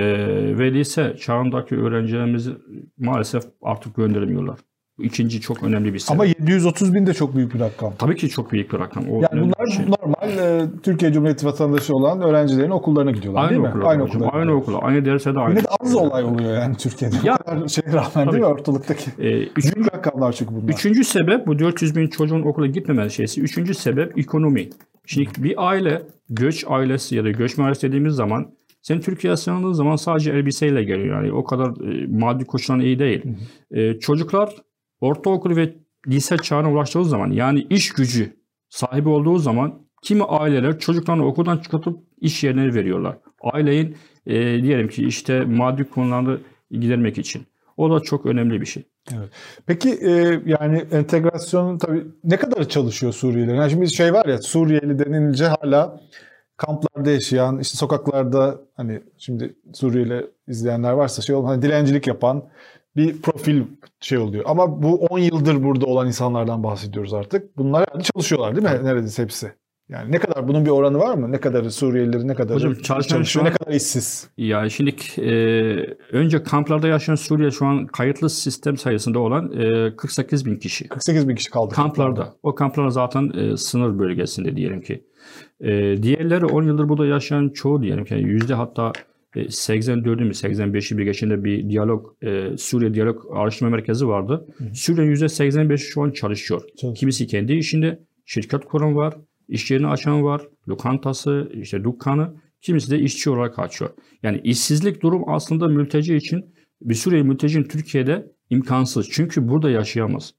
ve lise çağındaki öğrencilerimizi maalesef artık göndermiyorlar. Bu İkinci çok önemli bir sebep. Ama 730 bin de çok büyük bir rakam. Tabii ki çok büyük bir rakam. O Yani bunlar şey. normal e, Türkiye Cumhuriyeti vatandaşı olan öğrencilerin okullarına gidiyorlar değil aynı mi? okula, aynı okula, aynı okula, aynı derse de aynı. Yine de az olay oluyor yani Türkiye'de. Ya- şeye rağmen değil mi ortalıktaki? E, üç- Büyük rakamlar çünkü bunlar. Üçüncü sebep bu 400 bin çocuğun okula gitmemesi şeysi. Üçüncü sebep ekonomi. Şimdi bir aile göç ailesi ya da göçmen ailesi dediğimiz zaman sen Türkiye'ye sığındığın zaman sadece elbiseyle geliyor. Yani o kadar e, maddi koşulların iyi değil. E, çocuklar ortaokul ve lise çağına ulaştığı zaman yani iş gücü sahibi olduğu zaman kimi aileler çocuklarını okuldan çıkartıp iş yerine veriyorlar. Ailenin e, diyelim ki işte maddi konularını gidermek için. O da çok önemli bir şey. Peki e, yani entegrasyonun tabii ne kadar çalışıyor Suriyeliler? Yani şimdi şey var ya Suriyeli denilince hala kamplarda yaşayan, işte sokaklarda hani şimdi Suriyeli izleyenler varsa şey olan hani dilencilik yapan bir profil şey oluyor. Ama bu 10 yıldır burada olan insanlardan bahsediyoruz artık. Bunlar yani çalışıyorlar değil mi? Neredeyse hepsi. Yani ne kadar bunun bir oranı var mı? Ne kadar Suriyelilerin ne kadar Hocam çalışıyor, şu an- ne kadar işsiz? Yani şimdi e, önce kamplarda yaşayan Suriye şu an kayıtlı sistem sayısında olan e, 48 bin kişi. 48 bin kişi kaldı. Kamplarda. O kamplar zaten e, sınır bölgesinde diyelim ki. E, diğerleri 10 yıldır burada yaşayan çoğu diyelim ki yüzde hatta 84'ü mü 85'i bir geçinde bir diyalog e, Suriye Diyalog Araştırma Merkezi vardı. Suriye'nin yüzde 85'i şu an çalışıyor. Çalışıyor. Kimisi kendi işinde şirket kuran var, iş yerini açan var, lokantası, işte dükkanı. Kimisi de işçi olarak açıyor. Yani işsizlik durum aslında mülteci için bir Suriyeli mültecinin Türkiye'de imkansız. Çünkü burada yaşayamaz.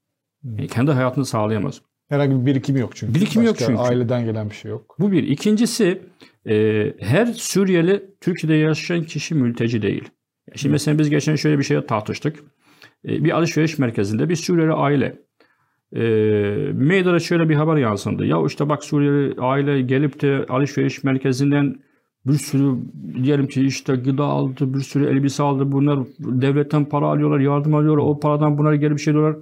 Yani kendi hayatını sağlayamaz. Herhangi bir birikimi yok çünkü. Birikimi yok çünkü. Aileden gelen bir şey yok. Bu bir. İkincisi e, her Suriyeli Türkiye'de yaşayan kişi mülteci değil. Şimdi mesela biz geçen şöyle bir şeye tartıştık. E, bir alışveriş merkezinde bir Suriyeli aile. E, meydana şöyle bir haber yansındı. Ya işte bak Suriyeli aile gelip de alışveriş merkezinden bir sürü diyelim ki işte gıda aldı, bir sürü elbise aldı. Bunlar devletten para alıyorlar, yardım alıyorlar. O paradan bunlara geri bir şey diyorlar.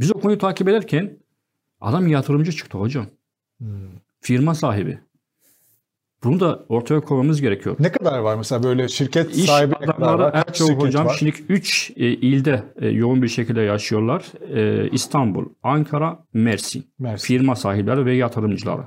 Biz o konuyu takip ederken adam yatırımcı çıktı hocam. Firma sahibi. Bunu da ortaya koymamız gerekiyor. Ne kadar var mesela böyle şirket İş sahibi ne kadar adamları var? en Kaç çok şirket hocam var? şimdi 3 ilde e, yoğun bir şekilde yaşıyorlar. E, İstanbul, Ankara, Mersin. Mersin. Firma sahipleri ve yatırımcıları.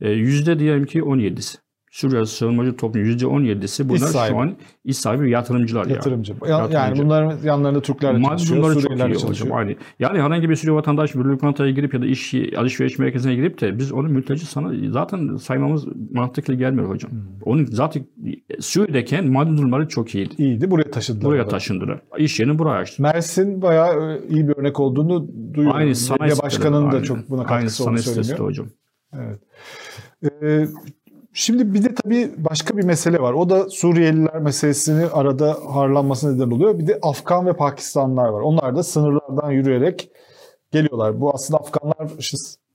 E, yüzde diyelim ki 17'si. Suriye sığınmacı toplum %17'si bunlar şu an iş sahibi yatırımcılar yani. Yatırımcı. Ya- Yani Yatırımcı. bunların yanlarında Türkler de çalışıyor, durumları çok Suriyeliler iyi de hocam. çalışıyor. Aynı. Yani herhangi bir Suriye vatandaş bir lokantaya girip ya da iş alışveriş merkezine girip de biz onu mülteci sana zaten saymamız mantıklı gelmiyor hocam. Hmm. Onun zaten Suriye'deyken maddi durumları çok iyiydi. İyiydi. Buraya taşıdılar. Buraya onları. taşındılar. İş yerini buraya açtı. Mersin bayağı e, iyi bir örnek olduğunu duyuyorum. Aynı sanayi Belediye başkanının da aynı. çok buna Aynı katkısı olduğunu sanayi sitesi de söyleniyor. hocam. Evet. Ee, şimdi bir de tabii başka bir mesele var. O da Suriyeliler meselesini arada harlanması neden oluyor. Bir de Afgan ve Pakistanlılar var. Onlar da sınırlardan yürüyerek geliyorlar. Bu aslında Afganlar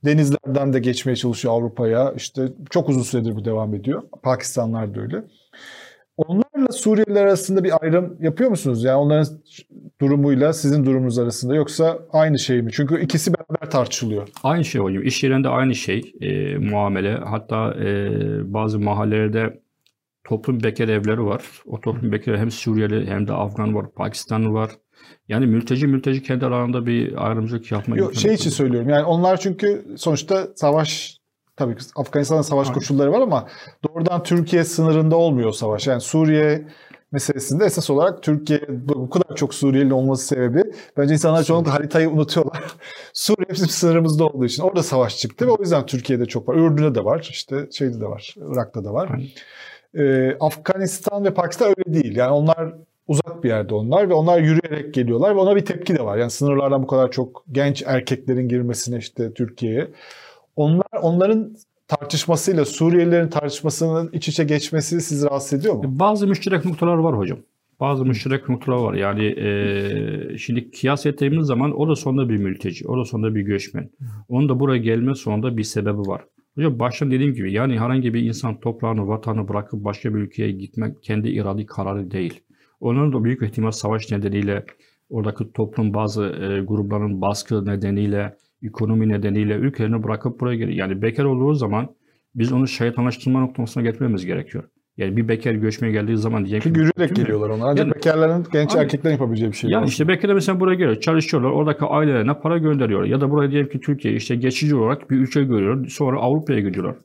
denizlerden de geçmeye çalışıyor Avrupa'ya. İşte çok uzun süredir bu devam ediyor. Pakistanlılar da öyle. Onlarla Suriyeliler arasında bir ayrım yapıyor musunuz? Yani onların durumuyla sizin durumunuz arasında yoksa aynı şey mi? Çünkü ikisi beraber tartışılıyor. Aynı şey hocam. İş yerinde aynı şey e, muamele. Hatta e, bazı mahallelerde toplum bekar evleri var. O toplum bekar hem Suriyeli hem de Afgan var, Pakistanlı var. Yani mülteci mülteci kendi aralarında bir ayrımcılık yapma Yok, şey yok. için söylüyorum. Yani onlar çünkü sonuçta savaş tabii ki Afganistan'da savaş Aynen. koşulları var ama doğrudan Türkiye sınırında olmuyor savaş. Yani Suriye meselesinde esas olarak Türkiye bu kadar çok Suriyeli olması sebebi bence insanlar çoğunlukla haritayı unutuyorlar. Suriye bizim sınırımızda olduğu için orada savaş çıktı ve o yüzden Türkiye'de çok var. Ürdün'de de var, işte şeyde de var, Irak'ta da var. Ee, Afganistan ve Pakistan öyle değil. Yani onlar uzak bir yerde onlar ve onlar yürüyerek geliyorlar ve ona bir tepki de var. Yani sınırlardan bu kadar çok genç erkeklerin girmesine işte Türkiye'ye. Onlar onların tartışmasıyla Suriyelilerin tartışmasının iç içe geçmesi sizi rahatsız ediyor mu? Bazı müşterek noktalar var hocam. Bazı müşterek noktalar var. Yani e, şimdi kıyas ettiğimiz zaman o da sonunda bir mülteci, o da sonunda bir göçmen. Onun da buraya gelme sonunda bir sebebi var. Hocam baştan dediğim gibi yani herhangi bir insan toprağını, vatanı bırakıp başka bir ülkeye gitmek kendi iradi kararı değil. Onların da büyük ihtimal savaş nedeniyle oradaki toplum bazı e, grupların baskı nedeniyle, ekonomi nedeniyle ülkelerini bırakıp buraya geliyor. Yani bekar olduğu zaman biz onu şeytanlaştırma noktasına getirmemiz gerekiyor. Yani bir bekar göçmeye geldiği zaman diyecek ki yürüyerek geliyorlar onlar. Ancak Yani- bekarların, genç Aynen. erkeklerin yapabileceği bir şey. Yani işte bekar mesela buraya geliyor, çalışıyorlar. Oradaki ailelerine para gönderiyorlar. Ya da buraya diyelim ki Türkiye işte geçici olarak bir ülke görüyor. Sonra Avrupa'ya gidiyorlar.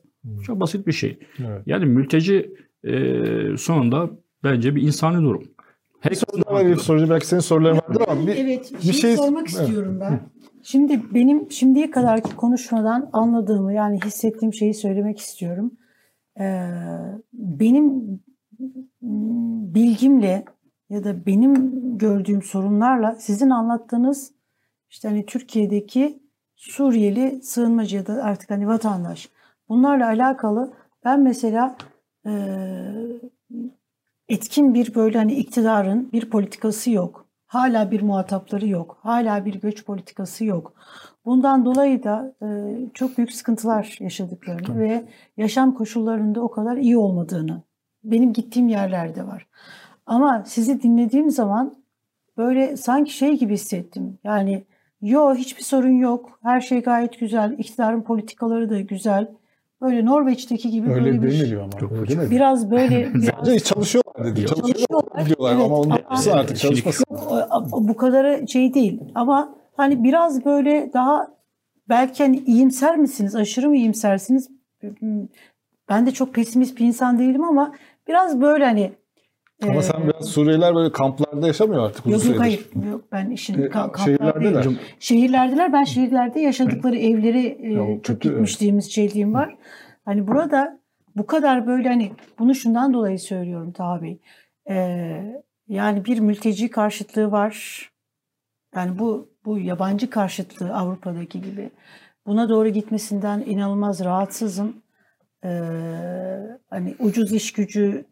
Çok basit bir şey. Evet. Yani mülteci e, sonunda bence bir insani durum. Her Bir soru daha var sorucu. Belki senin soruların vardır ama bir, evet, bir şey sormak Evet. istiyorum ben. Şimdi benim şimdiye kadarki konuşmadan anladığımı yani hissettiğim şeyi söylemek istiyorum. Ee, benim bilgimle ya da benim gördüğüm sorunlarla sizin anlattığınız işte hani Türkiye'deki Suriyeli sığınmacı ya da artık hani vatandaş bunlarla alakalı ben mesela e, etkin bir böyle hani iktidarın bir politikası yok. Hala bir muhatapları yok. Hala bir göç politikası yok. Bundan dolayı da e, çok büyük sıkıntılar yaşadıklarını Tabii. ve yaşam koşullarında o kadar iyi olmadığını benim gittiğim yerlerde var. Ama sizi dinlediğim zaman böyle sanki şey gibi hissettim. Yani yo hiçbir sorun yok. Her şey gayet güzel. İktidarın politikaları da güzel. Böyle Norveç'teki gibi öyle böyle bir demeliyor ama. Yok Öyle demedi. biraz böyle biraz Bence çalışıyorlar dedi. Çalışıyorlar, Çalışıyorlar, diyorlar evet. ama onun Ama- yapsın artık Şimdi- çalışmasın. Bu kadarı şey değil ama hani biraz böyle daha belki hani iyimser misiniz? Aşırı mı iyimsersiniz? Ben de çok pesimist bir insan değilim ama biraz böyle hani Ama e, sen biraz Suriyeliler böyle kamplarda yaşamıyor artık uzun Yok yok hayır. Yok ben işin E, ka- şehirlerdeler. kamplardayım. Hocam, Şehirlerdeler. Ben şehirlerde yaşadıkları evleri e, Ya çok gitmişliğimiz şeyliğim var. Hani burada bu kadar böyle hani bunu şundan dolayı söylüyorum Taha Bey. E, yani bir mülteci karşıtlığı var. Yani bu bu yabancı karşıtlığı Avrupa'daki gibi. Buna doğru gitmesinden inanılmaz rahatsızım. Ee, hani ucuz iş gücü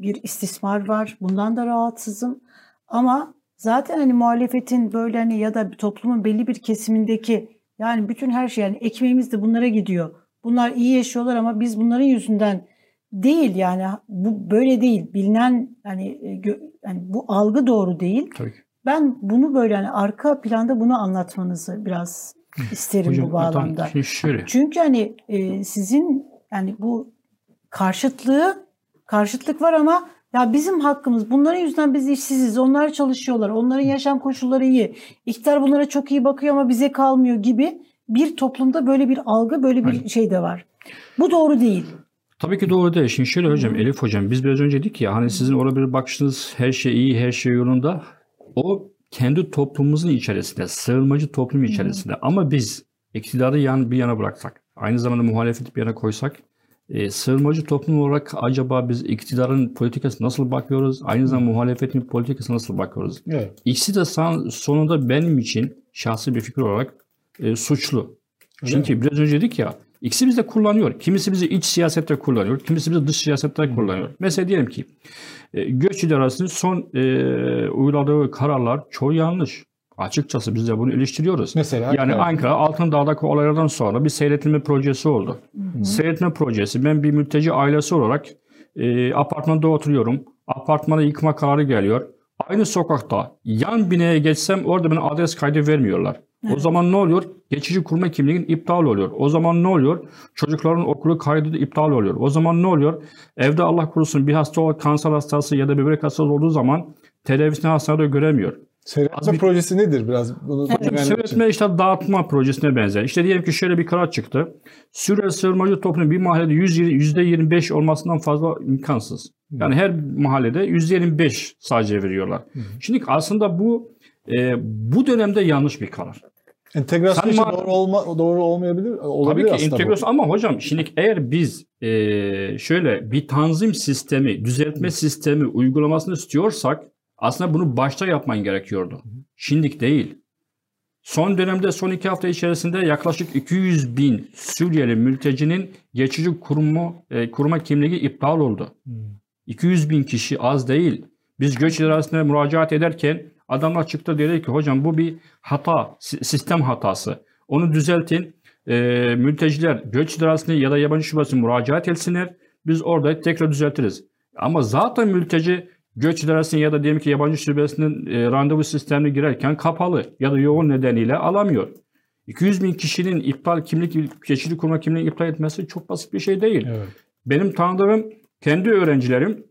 bir istismar var. Bundan da rahatsızım. Ama zaten hani muhalefetin böyle hani ya da toplumun belli bir kesimindeki yani bütün her şey yani ekmeğimiz de bunlara gidiyor. Bunlar iyi yaşıyorlar ama biz bunların yüzünden değil yani bu böyle değil. Bilinen hani, e, hani bu algı doğru değil. tabii. Ben bunu böyle hani arka planda bunu anlatmanızı biraz isterim Hocam, bu bağlamda. Çünkü hani e, sizin yani bu karşıtlığı karşıtlık var ama ya bizim hakkımız bunların yüzünden biz işsiziz. Onlar çalışıyorlar. Onların yaşam koşulları iyi. İktidar bunlara çok iyi bakıyor ama bize kalmıyor gibi bir toplumda böyle bir algı, böyle bir Aynen. şey de var. Bu doğru değil. Tabii ki doğru değil. Şimdi şöyle hocam, Elif hocam biz biraz önce dedik ya hani sizin orada bir bakışınız her şey iyi, her şey yolunda. O kendi toplumumuzun içerisinde, sığınmacı toplum içerisinde. Ama biz iktidarı yan bir yana bıraksak, aynı zamanda muhalefeti bir yana koysak, e, sığınmacı toplum olarak acaba biz iktidarın politikası nasıl bakıyoruz? Aynı zamanda muhalefetin politikası nasıl bakıyoruz? Evet. İkisi de son- sonunda benim için şahsi bir fikir olarak e, suçlu. Öyle Çünkü biraz önce dedik ya, ikisi bizi kullanıyor. Kimisi bizi iç siyasette kullanıyor, kimisi bizi dış siyasette kullanıyor. Mesela diyelim ki e, göç idarasının son e, uyguladığı kararlar çoğu yanlış. Açıkçası biz de bunu eleştiriyoruz. Mesela Yani evet. Ankara Altındağ'daki olaylardan sonra bir seyretilme projesi oldu. Seyretme projesi. Ben bir mülteci ailesi olarak e, apartmanda oturuyorum. Apartmanı yıkma kararı geliyor. Aynı sokakta yan binaya geçsem orada bana adres kaydı vermiyorlar. O zaman ne oluyor? Geçici kurma kimliğin iptal oluyor. O zaman ne oluyor? Çocukların okulu kaydı iptal oluyor. O zaman ne oluyor? Evde Allah korusun bir hasta kanser hastası ya da böbrek hastası olduğu zaman televizyonda hastanede göremiyor. Seyretme bir- projesi nedir? Biraz bunu Evet. Seyretme işte dağıtma projesine benzer. İşte diyelim ki şöyle bir karar çıktı. Suriyeli sığınmacı toplumun bir mahallede %25 olmasından fazla imkansız. Yani her mahallede %25 sadece veriyorlar. Şimdi aslında bu e, bu dönemde yanlış bir karar. Entegrasyon Sen için ma- doğru, olma, doğru olmayabilir. Olabilir Tabii ki aslında bu. entegrasyon ama hocam şimdi eğer biz e, şöyle bir tanzim sistemi, düzeltme sistemi uygulamasını istiyorsak aslında bunu başta yapman gerekiyordu. Şimdilik değil. Son dönemde son iki hafta içerisinde yaklaşık 200 bin Suriyeli mültecinin geçici kurma, e, kurma kimliği iptal oldu. 200 bin kişi az değil. Biz göç idaresine müracaat ederken adamlar çıktı dedi ki hocam bu bir hata, si- sistem hatası. Onu düzeltin. E, mülteciler göç idaresine ya da yabancı şubesine müracaat etsinler. Biz orada tekrar düzeltiriz. Ama zaten mülteci göç idaresine ya da diyelim ki yabancı şubesinin e, randevu sistemine girerken kapalı ya da yoğun nedeniyle alamıyor. 200 bin kişinin iptal kimlik, geçici kurma kimliğini iptal etmesi çok basit bir şey değil. Evet. Benim tanıdığım kendi öğrencilerim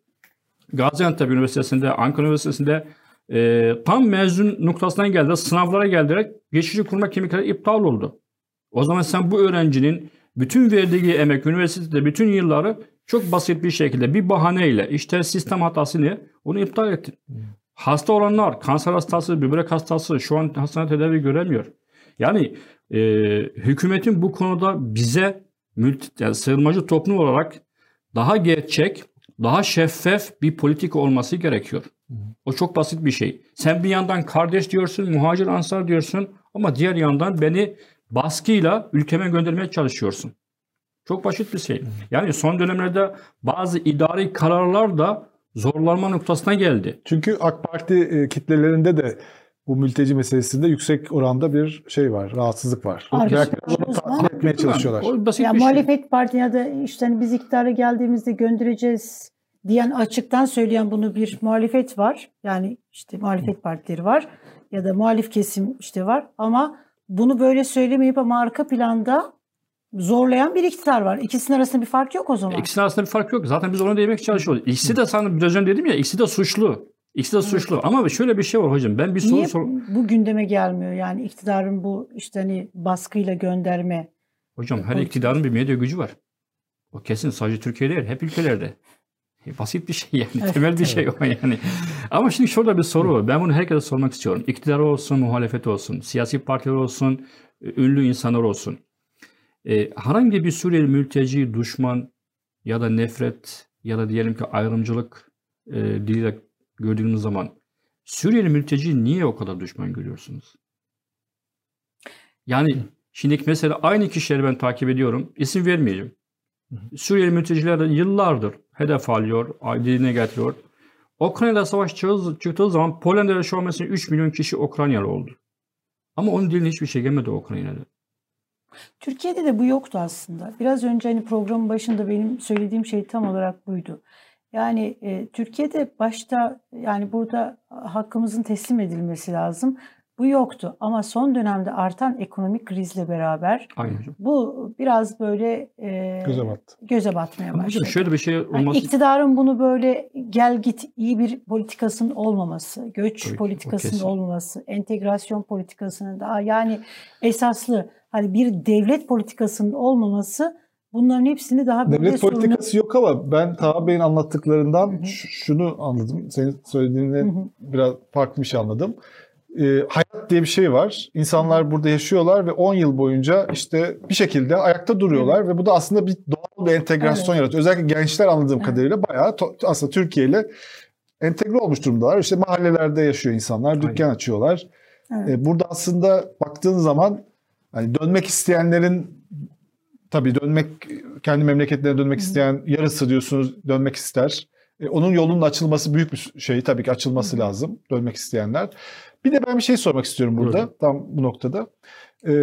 Gaziantep Üniversitesi'nde, Ankara Üniversitesi'nde e, tam mezun noktasından geldi. Sınavlara geldiler. Geçici kurma kimlikleri iptal oldu. O zaman sen bu öğrencinin bütün verdiği emek, üniversitede bütün yılları çok basit bir şekilde bir bahaneyle işte sistem hatası ne? Onu iptal ettin. Hasta olanlar, kanser hastası, böbrek hastası şu an hastane tedavi göremiyor. Yani e, hükümetin bu konuda bize mülti, yani sığınmacı toplum olarak daha gerçek, daha şeffaf bir politika olması gerekiyor. O çok basit bir şey. Sen bir yandan kardeş diyorsun, muhacir ansar diyorsun ama diğer yandan beni baskıyla ülkeme göndermeye çalışıyorsun. Çok basit bir şey. Yani son dönemlerde bazı idari kararlar da zorlanma noktasına geldi. Çünkü AK Parti e, kitlelerinde de bu mülteci meselesinde yüksek oranda bir şey var, rahatsızlık var. Onu zaman- tatmin etmeye çalışıyorlar. O basit Ya bir şey. muhalefet parti ya da işte hani biz iktidara geldiğimizde göndereceğiz diyen açıktan söyleyen bunu bir muhalefet var. Yani işte muhalefet partileri var ya da muhalif kesim işte var ama bunu böyle söylemeyip ama arka planda zorlayan bir iktidar var. İkisinin arasında bir fark yok o zaman. İkisinin arasında bir fark yok. Zaten biz onu değmek çalışıyoruz. İkisi de sana biraz önce dedim ya ikisi de suçlu. İkisi de suçlu. Ama şöyle bir şey var hocam. Ben bir soru Niye sor. bu gündeme gelmiyor? Yani iktidarın bu işte hani baskıyla gönderme. Hocam her iktidarın bir medya gücü var. O kesin sadece Türkiye'de değil, hep ülkelerde. E, Basit bir şey yani, Evet, temel bir şey o yani. Ama şimdi şurada bir soru var. Ben bunu herkese sormak istiyorum. İktidar olsun, muhalefet olsun, siyasi partiler olsun, ünlü insanlar olsun. E, herhangi bir Suriyeli mülteci, düşman ya da nefret ya da diyelim ki ayrımcılık e, diliyle gördüğünüz zaman Suriyeli mülteci niye o kadar düşman görüyorsunuz? Yani şimdi mesela aynı kişileri ben takip ediyorum. İsim vermeyeceğim. Suriyeli mülteciler de yıllardır hedef alıyor, diline getiriyor. Ukrayna'da savaş çıktığı zaman Polonya'da şu an mesela 3 milyon kişi Ukraynalı oldu. Ama onun diline hiçbir şey gelmedi Ukrayna'da. Türkiye'de de bu yoktu aslında. Biraz önce hani programın başında benim söylediğim şey tam olarak buydu. Yani e, Türkiye'de başta yani burada hakkımızın teslim edilmesi lazım. Bu yoktu ama son dönemde artan ekonomik krizle beraber hocam. bu biraz böyle e, Göze battı. göze batmaya Ama hocam başladı. şöyle bir şey Yani olması... iktidarın bunu böyle gel git iyi bir politikasının olmaması, göç Tabii politikasının olmaması, entegrasyon politikasının daha yani esaslı hani bir devlet politikasının olmaması Bunların hepsini daha böyle Devlet sorunu... politikası yok ama ben Taha Bey'in anlattıklarından Hı hı. ş- şunu anladım. Senin hı. biraz farklı bir şey anladım. Ee, hayat diye bir şey var. İnsanlar burada yaşıyorlar ve 10 yıl boyunca işte bir şekilde ayakta duruyorlar ve bu da aslında bir doğal bir entegrasyon Evet. yaratıyor. Özellikle gençler anladığım Evet. kadarıyla bayağı to- aslında Türkiye ile entegre olmuş durumdalar. İşte mahallelerde yaşıyor insanlar, dükkan açıyorlar. Evet. E, burada aslında baktığın zaman hani dönmek isteyenlerin tabii dönmek kendi memleketlerine dönmek isteyen yarısı diyorsunuz dönmek ister. E, onun yolunun açılması büyük bir şey tabii ki açılması lazım dönmek isteyenler. Bir de ben bir şey sormak istiyorum burada Buyurun. tam bu noktada. E,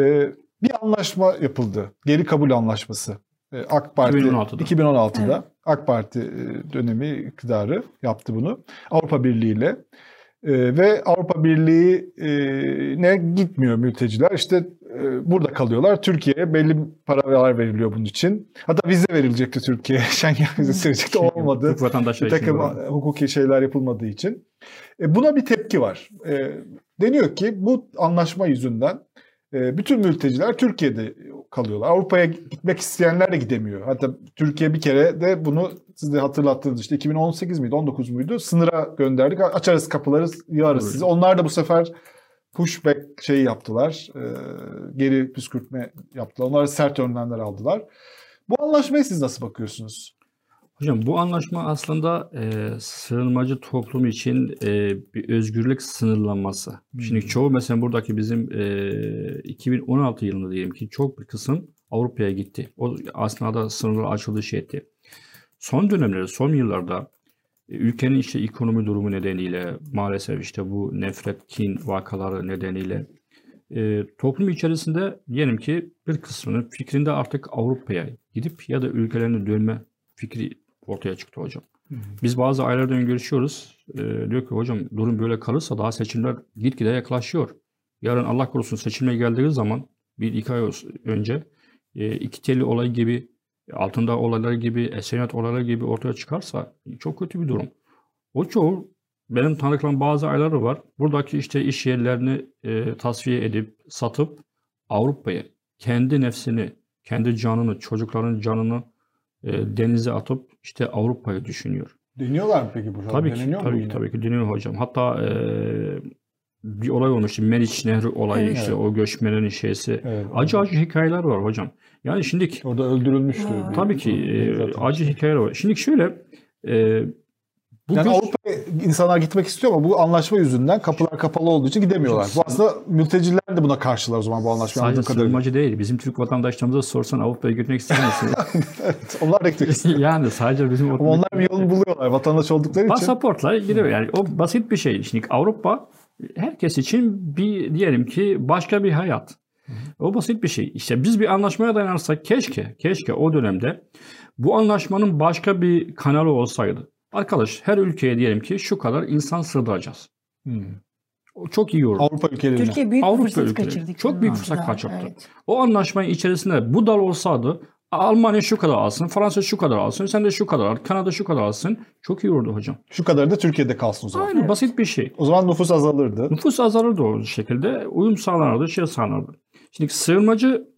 bir anlaşma yapıldı. Geri kabul anlaşması. E, AK Parti 2016'da. 2016'da Evet. AK Parti e, dönemi iktidarı yaptı bunu. Avrupa Birliği ile. Ee, ve Avrupa Birliği'ne gitmiyor mülteciler. İşte e, burada kalıyorlar. Türkiye'ye belli paralar veriliyor bunun için. Hatta vize verilecekti Türkiye'ye. Schengen vizesi verecekti. Olmadı. Türk vatandaşları Bir için takım var. hukuki şeyler yapılmadığı için. E, buna bir tepki var. E, deniyor ki bu anlaşma yüzünden e, bütün mülteciler Türkiye'de kalıyorlar. Avrupa'ya gitmek isteyenler de gidemiyor. Hatta Türkiye bir kere de bunu siz de hatırlattınız işte 2018 miydi 19 muydu sınıra gönderdik. Açarız kapıları yağarız Evet. sizi. Onlar da bu sefer pushback şeyi yaptılar. E, geri püskürtme yaptılar. Onlar sert önlemler aldılar. Bu anlaşmaya siz nasıl bakıyorsunuz? Hocam bu anlaşma aslında e, sığınmacı toplum için e, bir özgürlük sınırlanması. Şimdi çoğu mesela buradaki bizim e, 2016 yılında diyelim ki çok bir kısım Avrupa'ya gitti. O aslında sınırlar açıldı şey etti. Son dönemlerde, son yıllarda ülkenin işte ekonomi durumu nedeniyle maalesef işte bu nefret, kin vakaları nedeniyle e, toplum içerisinde diyelim ki bir kısmının fikrinde artık Avrupa'ya gidip ya da ülkelerine dönme fikri ortaya çıktı hocam. Biz bazı ailelerden görüşüyoruz. E, diyor ki hocam durum böyle kalırsa daha seçimler gitgide yaklaşıyor. Yarın Allah korusun seçime geldiği zaman bir iki ay önce e, iki telli olay gibi altında olaylar gibi, Esenyurt olayları gibi ortaya çıkarsa çok kötü bir durum. O çoğu benim tanıklarım bazı ayları var. Buradaki işte iş yerlerini e, tasfiye edip satıp Avrupa'ya kendi nefsini, kendi canını, çocukların canını e, denize atıp işte Avrupa'yı düşünüyor. Deniyorlar mı peki burada? Tabii ki, tabii ki, tabii ki deniyor hocam. Hatta e, bir olay olmuştu. Meriç Nehri olayı Evet. işte o göçmenlerin şeysi. Evet. Acı acı hikayeler var hocam. Yani şimdiki Orada öldürülmüştü. Bir- tabii ki e, acı hikayeler var. Şimdi şöyle e, bu Yani göç- Avrupa'ya insanlar gitmek istiyor ama bu anlaşma yüzünden kapılar kapalı olduğu için gidemiyorlar. Bu aslında mülteciler de buna karşılar o zaman bu anlaşmayı sadece sığınmacı değil. Bizim Türk vatandaşlarımıza sorsan Avrupa'ya gitmek ister misiniz? Evet, onlar da gitmek istiyor. yani sadece bizim Ama onlar bir yolunu buluyorlar vatandaş oldukları için. Pasaportla gidiyor yani o basit bir şey. Şimdi Avrupa herkes için bir diyelim ki başka bir hayat. O basit bir şey. İşte biz bir anlaşmaya dayanırsak keşke, keşke o dönemde bu anlaşmanın başka bir kanalı olsaydı. Arkadaş her ülkeye diyelim ki şu kadar insan sığdıracağız. Hmm. O çok iyi olur. Avrupa ülkelerine. Türkiye büyük Avrupa fırsat ülkeleri. kaçırdı. Çok büyük 2016'da. fırsat kaçırdı. Evet. O anlaşmanın içerisinde bu dal olsaydı Almanya şu kadar alsın, Fransa şu kadar alsın, sen de şu kadar al, Kanada şu kadar alsın. Çok iyi olurdu hocam. Şu kadarı da Türkiye'de kalsın o zaman. Aynen basit bir şey. O zaman nüfus azalırdı. Nüfus azalırdı o şekilde. Uyum sağlanırdı, şey sağlanırdı. Şimdi sığınmacı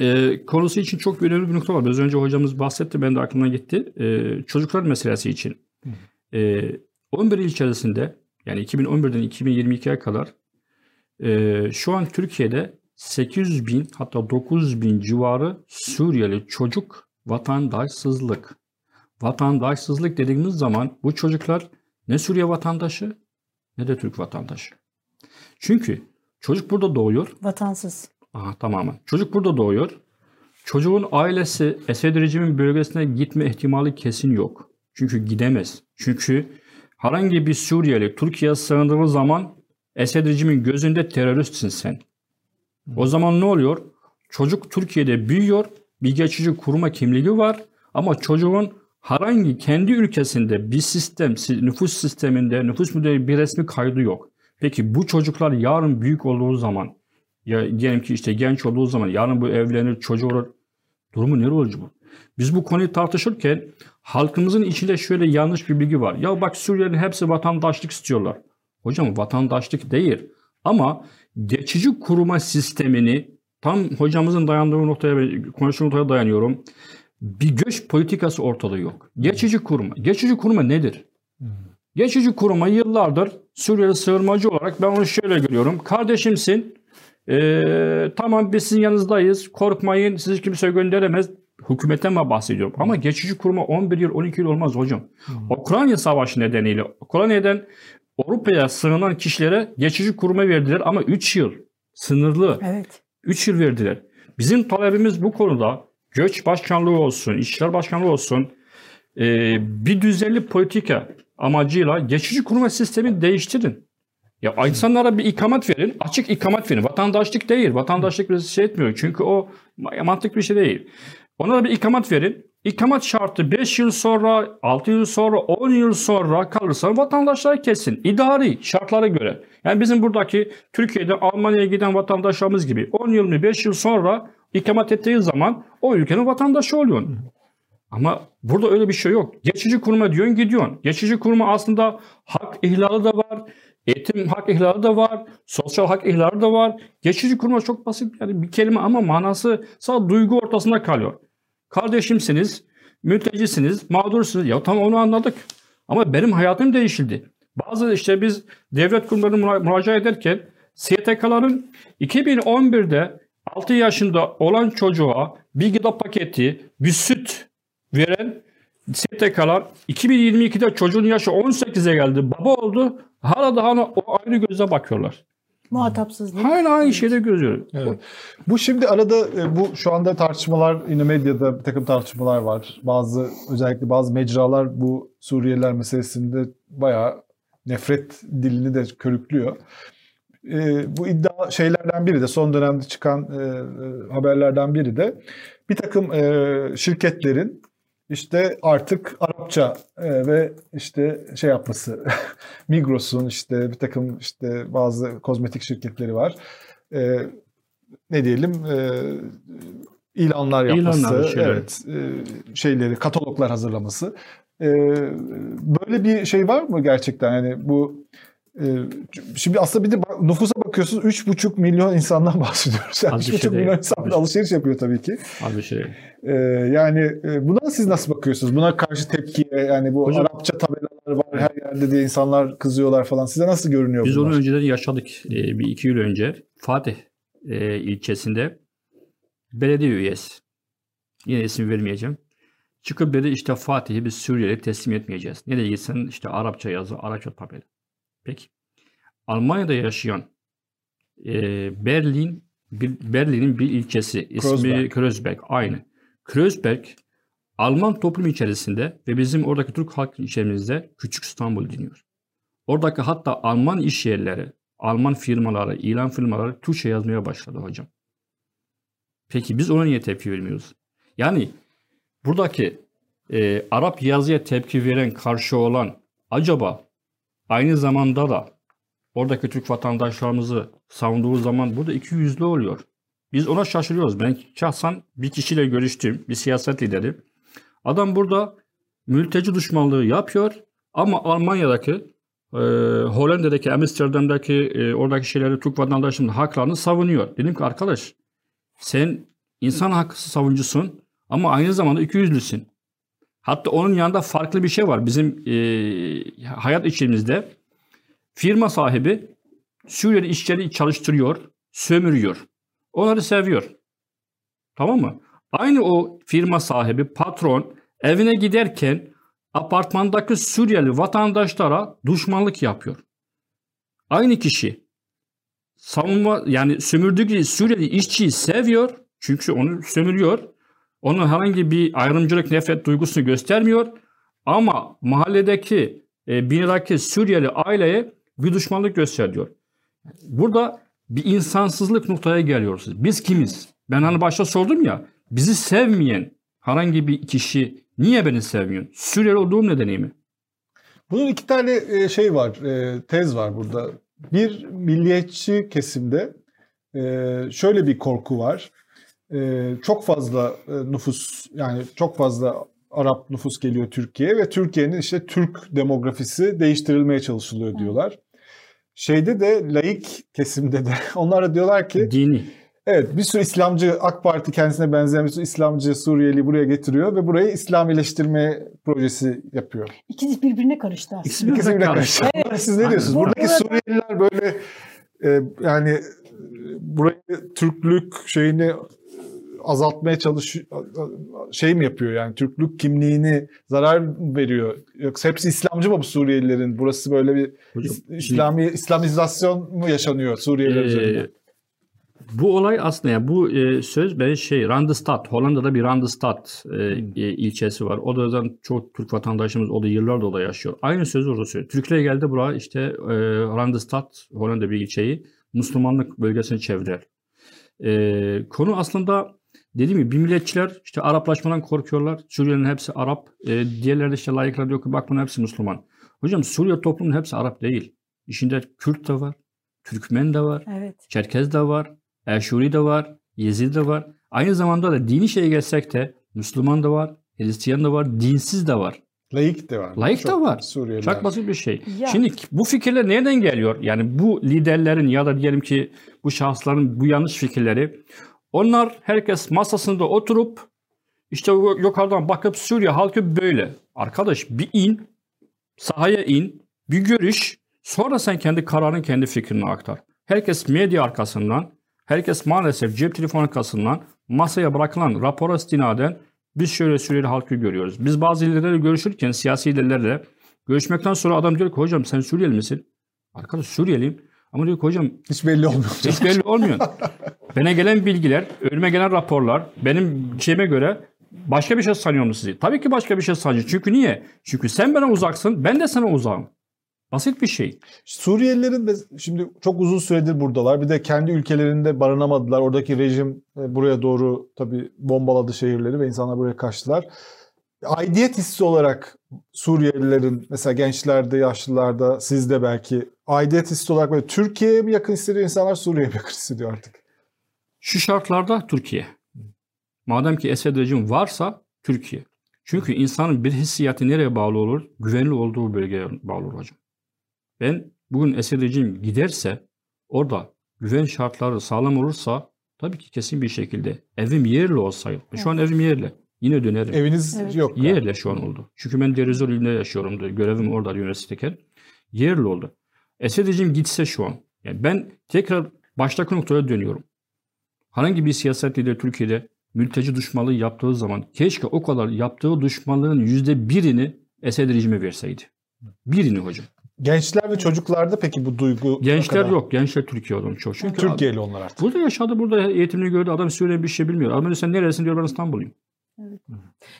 e, konusu için çok önemli bir nokta var. Biraz önce hocamız bahsetti, ben de aklımdan gitti. E, çocuklar meselesi için. E, 11 il içerisinde, yani 2011'den 2022'ye kadar e, şu an Türkiye'de 800 bin hatta 900 bin civarı Suriyeli çocuk vatandaşsızlık. Vatandaşsızlık dediğimiz zaman bu çocuklar ne Suriye vatandaşı ne de Türk vatandaşı. Çünkü çocuk burada doğuyor. Vatansız. Aha, tamamen. Çocuk burada doğuyor. Çocuğun ailesi Esed rejimin bölgesine gitme ihtimali kesin yok. Çünkü gidemez. Çünkü herhangi bir Suriyeli Türkiye'ye sığındığı zaman Esed rejimin gözünde teröristsin sen. O zaman ne oluyor? Çocuk Türkiye'de büyüyor. Bir geçici kuruma kimliği var. Ama çocuğun herhangi kendi ülkesinde bir sistem, si- nüfus sisteminde, nüfus müdürü bir resmi kaydı yok. Peki bu çocuklar yarın büyük olduğu zaman, ya diyelim ki işte genç olduğu zaman, yarın bu evlenir, çocuğu olur. Durumu ne olacak bu? Biz bu konuyu tartışırken halkımızın içinde şöyle yanlış bir bilgi var. Ya bak Suriyelilerin hepsi vatandaşlık istiyorlar. Hocam vatandaşlık değil. Ama geçici kuruma sistemini Tam hocamızın dayandığı noktaya, konuştuğu noktaya dayanıyorum. Bir göç politikası ortada yok. Geçici kurma. Geçici kurma nedir? Geçici kurma yıllardır Suriyeli sığınmacı olarak ben onu şöyle görüyorum. Kardeşimsin, ee, tamam biz sizin yanınızdayız, korkmayın, sizi kimse gönderemez. Hükümetten mi bahsediyorum? Ama geçici kurma 11 yıl, 12 yıl olmaz hocam. Hmm. Ukrayna Savaşı nedeniyle, Ukrayna'dan Avrupa'ya sığınan kişilere geçici kurma verdiler ama 3 yıl sınırlı. Evet. 3 yıl verdiler. Bizim talebimiz bu konuda göç başkanlığı olsun, işler başkanlığı olsun e, bir düzenli politika amacıyla geçici kurma sistemi değiştirin. Ya insanlara bir ikamet verin, açık ikamet verin. Vatandaşlık değil, vatandaşlık bir şey etmiyor. Çünkü o mantıklı bir şey değil. Onlara bir ikamet verin. İkamet şartı 5 yıl sonra, 6 yıl sonra, 10 yıl sonra kalırsa vatandaşlar kesin. İdari şartlara göre. Yani bizim buradaki Türkiye'de Almanya'ya giden vatandaşlarımız gibi 10 yıl mı 5 yıl sonra ikamet ettiği zaman o ülkenin vatandaşı oluyorsun. Ama burada öyle bir şey yok. Geçici kurma diyorsun gidiyorsun. Geçici kurma aslında hak ihlali de var. Eğitim hak ihlali de var. Sosyal hak ihlali de var. Geçici kurma çok basit yani bir kelime ama manası sadece duygu ortasında kalıyor. Kardeşimsiniz, mültecisiniz, mağdursunuz. Ya tamam onu anladık. Ama benim hayatım değişildi. Bazı işte biz devlet kurumlarına müracaat ederken STK'ların 2011'de 6 yaşında olan çocuğa bir gıda paketi, bir süt veren STK'lar 2022'de çocuğun yaşı 18'e geldi, baba oldu. Hala daha o aynı gözle bakıyorlar. Muhatapsızlık. Hala aynı şeyde gözüyorum. Evet. Bu şimdi arada e, bu şu anda tartışmalar yine medyada bir takım tartışmalar var. Bazı özellikle bazı mecralar bu Suriyeliler meselesinde bayağı nefret dilini de körüklüyor. E, bu iddia şeylerden biri de son dönemde çıkan e, e haberlerden biri de bir takım e, şirketlerin işte artık Arapça e, ve işte şey yapması Migros'un işte bir takım işte bazı kozmetik şirketleri var. E, ne diyelim e, ilanlar yapması, İlanlar, şeyler. evet e, şeyleri kataloglar hazırlaması. E, böyle bir şey var mı gerçekten yani bu Şimdi aslında bir de nüfusa bakıyorsunuz 3,5 milyon insandan bahsediyoruz. Yani 3,5 şey milyon insan alışveriş yapıyor tabii ki. Az bir şey. Ee, yani e, buna siz nasıl bakıyorsunuz? Buna karşı tepkiye yani bu Hocam, Arapça tabelalar var her yerde diye insanlar kızıyorlar falan. Size nasıl görünüyor Biz bunlar? onu önceden yaşadık. Ee, bir iki yıl önce Fatih e, ilçesinde belediye üyesi. Yine isim vermeyeceğim. Çıkıp dedi işte Fatih'i biz Suriye'ye teslim etmeyeceğiz. Nereye gitsen işte Arapça yazı, Arapça tabela. Peki. Almanya'da yaşayan e, Berlin Berlin'in bir ilçesi ismi Kreuzberg. Aynı. Kreuzberg Alman toplum içerisinde ve bizim oradaki Türk halk içerimizde Küçük İstanbul deniyor. Oradaki hatta Alman iş yerleri, Alman firmaları, ilan firmaları Türkçe yazmaya başladı hocam. Peki biz ona niye tepki vermiyoruz? Yani buradaki e, Arap yazıya tepki veren, karşı olan acaba aynı zamanda da oradaki Türk vatandaşlarımızı savunduğu zaman burada iki yüzlü oluyor. Biz ona şaşırıyoruz. Ben şahsen bir kişiyle görüştüm, bir siyaset lideri. Adam burada mülteci düşmanlığı yapıyor ama Almanya'daki, e, Hollanda'daki, Amsterdam'daki e, oradaki şeyleri Türk vatandaşının haklarını savunuyor. Dedim ki arkadaş sen insan hakkı savunucusun ama aynı zamanda iki yüzlüsün. Hatta onun yanında farklı bir şey var. Bizim e, hayat içimizde firma sahibi Suriyeli işçileri çalıştırıyor, sömürüyor. Onları seviyor. Tamam mı? Aynı o firma sahibi, patron evine giderken apartmandaki Suriyeli vatandaşlara düşmanlık yapıyor. Aynı kişi savunma yani sömürdüğü Suriyeli işçiyi seviyor. Çünkü onu sömürüyor. Onun herhangi bir ayrımcılık nefret duygusunu göstermiyor. Ama mahalledeki e, binadaki Suriyeli aileye bir düşmanlık gösteriyor. Burada bir insansızlık noktaya geliyoruz. Biz kimiz? Ben hani başta sordum ya, bizi sevmeyen herhangi bir kişi niye beni sevmiyor? Suriyeli olduğum nedeni mi? Bunun iki tane e, şey var, e, tez var burada. Bir milliyetçi kesimde e, şöyle bir korku var. Çok fazla nüfus yani çok fazla Arap nüfus geliyor Türkiye'ye ve Türkiye'nin işte Türk demografisi değiştirilmeye çalışılıyor diyorlar. Şeyde de laik kesimde de onlar da diyorlar ki dini Evet bir sürü İslamcı AK Parti kendisine benzeyen bir sürü İslamcı Suriyeli buraya getiriyor ve burayı İslamileştirme projesi yapıyor. İkisi birbirine karıştı aslında. İkisi birbirine karıştı. Evet. Siz ne diyorsunuz? Burada- Buradaki Suriyeliler böyle e, yani e, burayı Türklük şeyini azaltmaya çalışıyor şey mi yapıyor yani Türklük kimliğini zarar mı veriyor yoksa hepsi İslamcı mı bu Suriyelilerin burası böyle bir Hocam, İs- İslami İslamizasyon mu yaşanıyor Suriyeliler Ee, üzerinde? bu olay aslında yani bu e, söz ben şey Randstad Hollanda'da bir Randstad e, e, ilçesi var. O da zaten çok Türk vatandaşımız o da yıllardır orada yaşıyor. Aynı sözü orada söylüyor. Türkler geldi buraya işte e, Randstad Hollanda bir ilçeyi Müslümanlık bölgesine çevirer. E, konu aslında dediğim gibi bir milletçiler işte Araplaşmadan korkuyorlar. Suriyelilerin hepsi Arap. E, diğerleri de işte layıklar diyor ki bak bunun hepsi Müslüman. Hocam Suriye toplumunun hepsi Arap değil. İçinde Kürt de var. Türkmen de var. Evet. Çerkez de var, Eşuri de var, Yezid de var. Aynı zamanda da dini şeye gelsek de Müslüman da var, Hristiyan da var, dinsiz de var. Laik de var. Laik de Çok var. Suriyeliler. Çok basit bir şey. Ya. Şimdi bu fikirler nereden geliyor? Yani bu liderlerin ya da diyelim ki bu şahısların bu yanlış fikirleri. Onlar herkes masasında oturup işte yukarıdan bakıp Suriye halkı böyle. Arkadaş bir in, sahaya in, bir görüş. Sonra sen kendi kararını, kendi fikrini aktar. Herkes medya arkasından, herkes maalesef cep telefonu arkasından masaya bırakılan rapora istinaden biz şöyle Suriyeli halkı görüyoruz. Biz bazı liderlerle görüşürken siyasi liderlerle görüşmekten sonra adam diyor ki hocam sen Suriyeli misin? Arkadaş Suriyeliyim. Ama diyor ki hocam Hiç belli olmuyor. hiç belli olmuyor. Bana gelen bilgiler, önüme gelen raporlar benim şeyime göre başka bir şey sanıyorum sizi. Tabii ki başka bir şey sanıyor. Çünkü niye? Çünkü sen bana uzaksın, ben de sana uzağım. Basit bir şey. Suriyelilerin de şimdi çok uzun süredir buradalar. Bir de kendi ülkelerinde barınamadılar. Oradaki rejim e, buraya doğru tabii bombaladı şehirleri ve insanlar buraya kaçtılar. Aidiyet hissi olarak Suriyelilerin mesela gençlerde, yaşlılarda, sizde belki aidiyet hissi olarak böyle Türkiye'ye mi yakın hissediyor insanlar, Suriye'ye mi yakın hissediyor artık? Şu şartlarda Türkiye. Madem ki Esed rejim varsa Türkiye. Çünkü insanın bir hissiyatı nereye bağlı olur? Güvenli olduğu bölgeye bağlı olur hocam. Ben bugün Esed rejim giderse orada güven şartları sağlam olursa tabii ki kesin bir şekilde evim yerli olsaydı. Şu an evim yerli. Yine dönerim. Eviniz Evet. yok. Yerli şu an oldu. Çünkü ben Derizor ilinde yaşıyorum. Görevim orada üniversitedeyken. Yerli oldu. Esed rejim gitse şu an. Yani ben tekrar baştaki noktaya dönüyorum. Herhangi bir siyaset lideri Türkiye'de mülteci düşmanlığı yaptığı zaman keşke o kadar yaptığı düşmanlığın yüzde birini Esed rejime verseydi. Birini hocam. Gençler ve çocuklarda peki bu duygu Gençler kadar? yok. Gençler Türkiye adam çok. Çünkü Türkiye'li onlar artık. Burada yaşadı, burada eğitimini gördü. Adam Suriye bir şey bilmiyor. Adam diyor, sen neresin diyor ben İstanbul'uyum.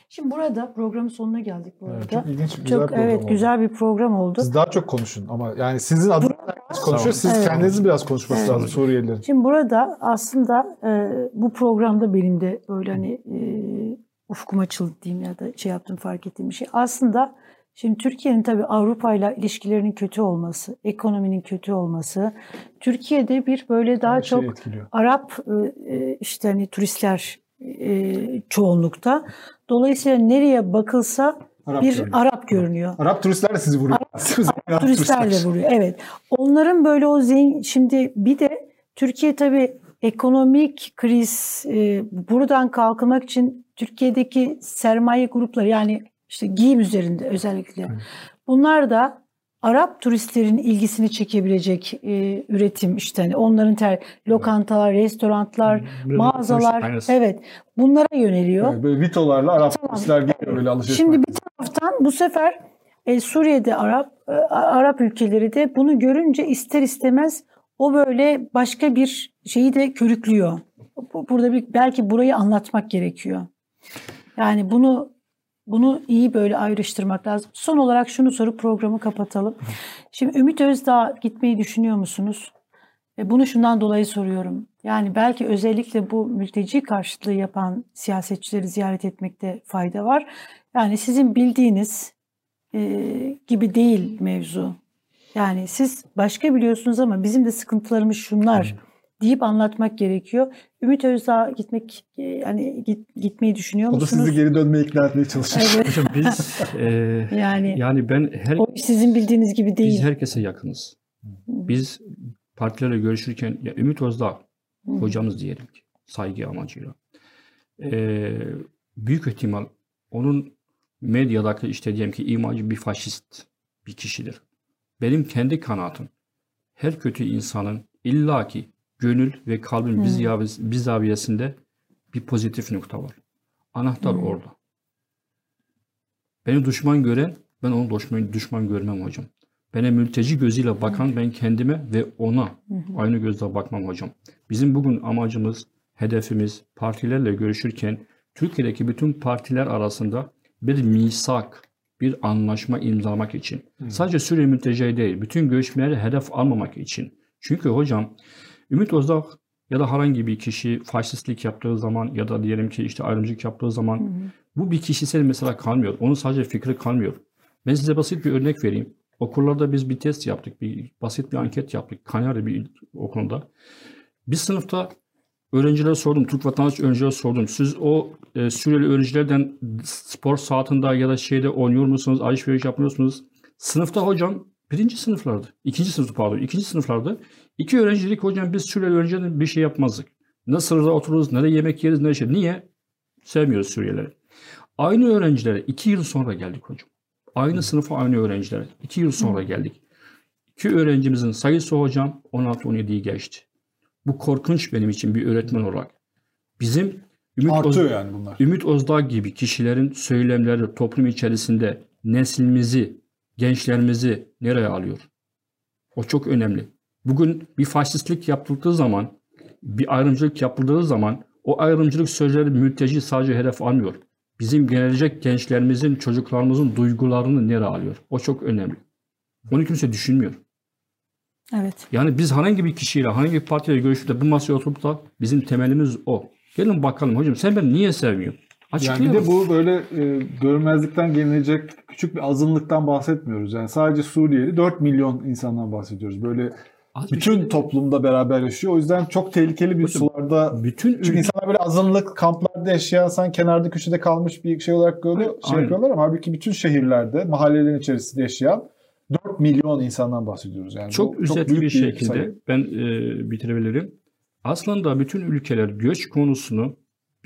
Şimdi burada programın sonuna geldik bu arada. Evet, çok ilginç, güzel Çok program evet oldu. güzel bir program oldu. Siz daha çok konuşun ama yani sizin adınız konuşuyor. Siz Evet. kendinizin biraz konuşması Evet. lazım Suriyelilerin. Şimdi burada aslında e, bu programda benim de böyle hani e, ufkum açıldı diyeyim ya da şey yaptım fark ettiğim bir şey. Aslında şimdi Türkiye'nin tabii Avrupa ile ilişkilerinin kötü olması, ekonominin kötü olması, Türkiye'de bir böyle daha Her çok etkiliyor. Arap e, e, işte hani turistler e, çoğunlukta. Dolayısıyla nereye bakılsa Arap bir görünüyor. Arap görünüyor. Arap turistler de sizi vuruyor. Arap Turistler de vuruyor. Evet. Onların böyle o zengin şimdi bir de Türkiye tabii ekonomik kriz e, buradan kalkınmak için Türkiye'deki sermaye grupları yani işte giyim üzerinde özellikle bunlar da Arap turistlerin ilgisini çekebilecek e, üretim işte hani onların ter lokantalar, restoranlar, mağazalar Aynısı. evet bunlara yöneliyor. Evet, böyle vitolarla Arap Tamam. turistler geliyor böyle alışveriş Şimdi bir taraftan bu sefer e, Suriye'de Arap e, Arap ülkeleri de bunu görünce ister istemez o böyle başka bir şeyi de körüklüyor. Bu- Burada bir belki burayı anlatmak gerekiyor. Yani bunu bunu iyi böyle ayrıştırmak lazım. Son olarak şunu sorup programı kapatalım. Şimdi Ümit Özdağ gitmeyi düşünüyor musunuz? E, Bunu şundan dolayı soruyorum. Yani belki özellikle bu mülteci karşıtlığı yapan siyasetçileri ziyaret etmekte fayda var. Yani sizin bildiğiniz e, gibi değil mevzu. Yani siz başka biliyorsunuz ama bizim de sıkıntılarımız şunlar deyip anlatmak gerekiyor. Ümit Özdağ gitmek e, yani git, gitmeyi düşünüyor O da musunuz? sizi geri dönmeye ikna etmeye çalışıyor. Evet. Hocam biz e, Yani yani ben her o sizin bildiğiniz gibi değil. biz herkese yakınız. Biz partilerle görüşürken ya Ümit Özdağ hocamız diyelim ki saygı amacıyla. Ee, büyük ihtimal onun medyadaki işte diyelim ki imajı bir faşist bir kişidir. Benim kendi kanaatim her kötü insanın illaki gönül ve kalbin biz, biz zaviyesinde bir pozitif nokta var. Anahtar Hmm. orada. Beni düşman gören ben onu düşman, düşman görmem hocam. Bana mülteci gözüyle bakan ben kendime ve ona aynı gözle bakmam hocam. Bizim bugün amacımız, hedefimiz partilerle görüşürken Türkiye'deki bütün partiler arasında bir misak, bir anlaşma imzalamak için. Sadece Suriye mülteci değil, bütün göçmenleri hedef almamak için. Çünkü hocam Ümit Özdağ ya da herhangi bir kişi faşistlik yaptığı zaman ya da diyelim ki işte ayrımcılık yaptığı zaman bu bir kişisel mesela kalmıyor. Onun sadece fikri kalmıyor. Ben size basit bir örnek vereyim. Okullarda biz bir test yaptık. Bir, basit bir anket yaptık. Kanyari bir okulunda. Bir sınıfta öğrencilere sordum. Türk vatandaş öğrencilere sordum. Siz o e, Suriyeli öğrencilerden spor saatinde ya da şeyde oynuyor musunuz? Alışveriş yapmıyor musunuz? Sınıfta hocam birinci sınıflardı. ikinci sınıf pardon. ikinci sınıflardı. İki öğrenci dedi ki hocam biz Suriyeli öğrencilerden bir şey yapmazdık. Ne sırada otururuz, ne de yemek yeriz, ne şey. Niye? Sevmiyoruz Suriyelileri. Aynı öğrencilere iki yıl sonra geldik hocam. Aynı sınıfa aynı öğrencilere. iki yıl sonra geldik. İki öğrencimizin sayısı hocam 16-17'yi geçti. Bu korkunç benim için bir öğretmen olarak. Bizim Ümit, Öz- yani bunlar. Ümit Özdağ gibi kişilerin söylemleri toplum içerisinde neslimizi, gençlerimizi nereye alıyor? O çok önemli. Bugün bir faşistlik yapıldığı zaman, bir ayrımcılık yapıldığı zaman o ayrımcılık sözleri mülteci sadece hedef almıyor. Bizim gelecek gençlerimizin, çocuklarımızın duygularını nereye alıyor? O çok önemli. Onu kimse düşünmüyor. Evet. Yani biz herhangi bir kişiyle, herhangi bir partiyle görüşüp de bu masaya oturup da bizim temelimiz o. Gelin bakalım hocam sen beni niye sevmiyorsun? Yani bir de bu böyle e, görmezlikten gelinecek küçük bir azınlıktan bahsetmiyoruz. Yani sadece Suriyeli 4 milyon insandan bahsediyoruz. Böyle Az bir bütün şey- toplumda beraber yaşıyor. O yüzden çok tehlikeli bir Hocam, sularda bütün Çünkü ülke- insanlar böyle azınlık kamplarda yaşayan sen kenarda köşede kalmış bir şey olarak görüyor, şey yapıyorlar ama halbuki bütün şehirlerde, mahallelerin içerisinde yaşayan 4 milyon insandan bahsediyoruz. Yani çok özet büyük bir şekilde sayı. ben e, bitirebilirim. Aslında bütün ülkeler göç konusunu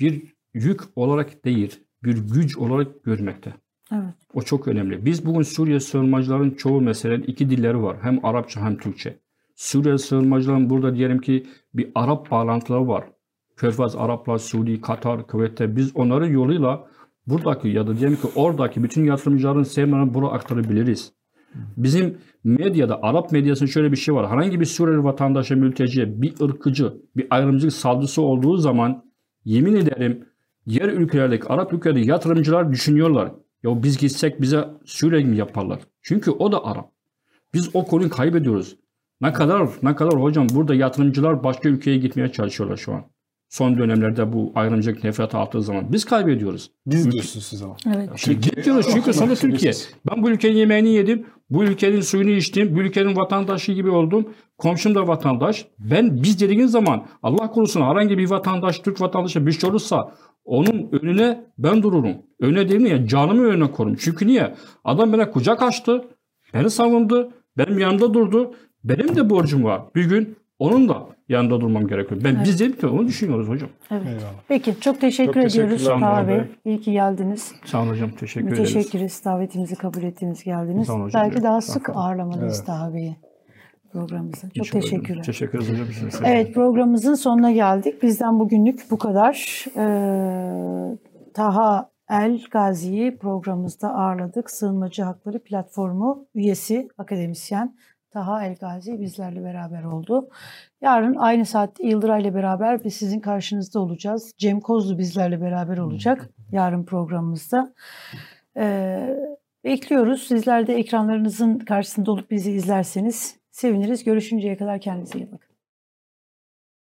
bir yük olarak değil, bir güç olarak görmekte. Evet. O çok önemli. Biz bugün Suriye sığınmacıların çoğu mesela iki dilleri var. Hem Arapça hem Türkçe. Suriye sığınmacıların burada diyelim ki bir Arap bağlantıları var. Körfez Araplar, Suudi, Katar, Kuveyt'te biz onların yoluyla buradaki ya da diyelim ki oradaki bütün yatırımcıların sevmelerini buraya aktarabiliriz. Bizim medyada, Arap medyasında şöyle bir şey var. Herhangi bir Suriyeli vatandaşa, mülteciye bir ırkıcı, bir ayrımcılık saldırısı olduğu zaman yemin ederim diğer ülkelerdeki, Arap ülkelerdeki yatırımcılar düşünüyorlar. Ya biz gitsek bize Suriye mi yaparlar? Çünkü o da Arap. Biz o konuyu kaybediyoruz. Ne kadar ne kadar hocam burada yatırımcılar başka ülkeye gitmeye çalışıyorlar şu an. Son dönemlerde bu ayrımcılık nefreti arttığı zaman biz kaybediyoruz. Biz diyorsunuz siz ama. Evet. Şimdi gidiyoruz çünkü sonra Türkiye. Ben bu ülkenin yemeğini yedim. Bu ülkenin suyunu içtim. Bu ülkenin vatandaşı gibi oldum. Komşum da vatandaş. Ben biz dediğiniz zaman Allah korusun herhangi bir vatandaş Türk vatandaşı bir şey olursa onun önüne ben dururum. Önüne değil mi ya canımı önüne korum. Çünkü niye? Adam bana kucak açtı. Beni savundu. Benim yanımda durdu. Benim de borcum var. Bir gün onun da yanında durmam gerekiyor. Ben biz dedim ki onu düşünüyoruz hocam. Evet. Eyvallah. Peki çok teşekkür Çok ediyoruz Taha Bey. İyi ki geldiniz. Sağ olun hocam. Teşekkür ederiz. Müteşekkiriz davetimizi kabul ettiğiniz geldiniz. Sağ olun hocam. Belki daha Evet, sık ağırlamalıyız Evet. Taha Bey'i programımıza. Çok İnşallah. teşekkürler. Teşekkür ederiz hocam. Evet programımızın sonuna geldik. Bizden bugünlük bu kadar. Ee, Taha El Gazi'yi programımızda ağırladık. Sığınmacı Hakları Platformu üyesi, akademisyen Taha El Gazi bizlerle beraber oldu. Yarın aynı saatte Yıldıray ile beraber biz sizin karşınızda olacağız. Cem Kozlu bizlerle beraber olacak yarın programımızda. Ee, bekliyoruz. Sizler de ekranlarınızın karşısında olup bizi izlerseniz seviniriz. Görüşünceye kadar kendinize iyi bakın.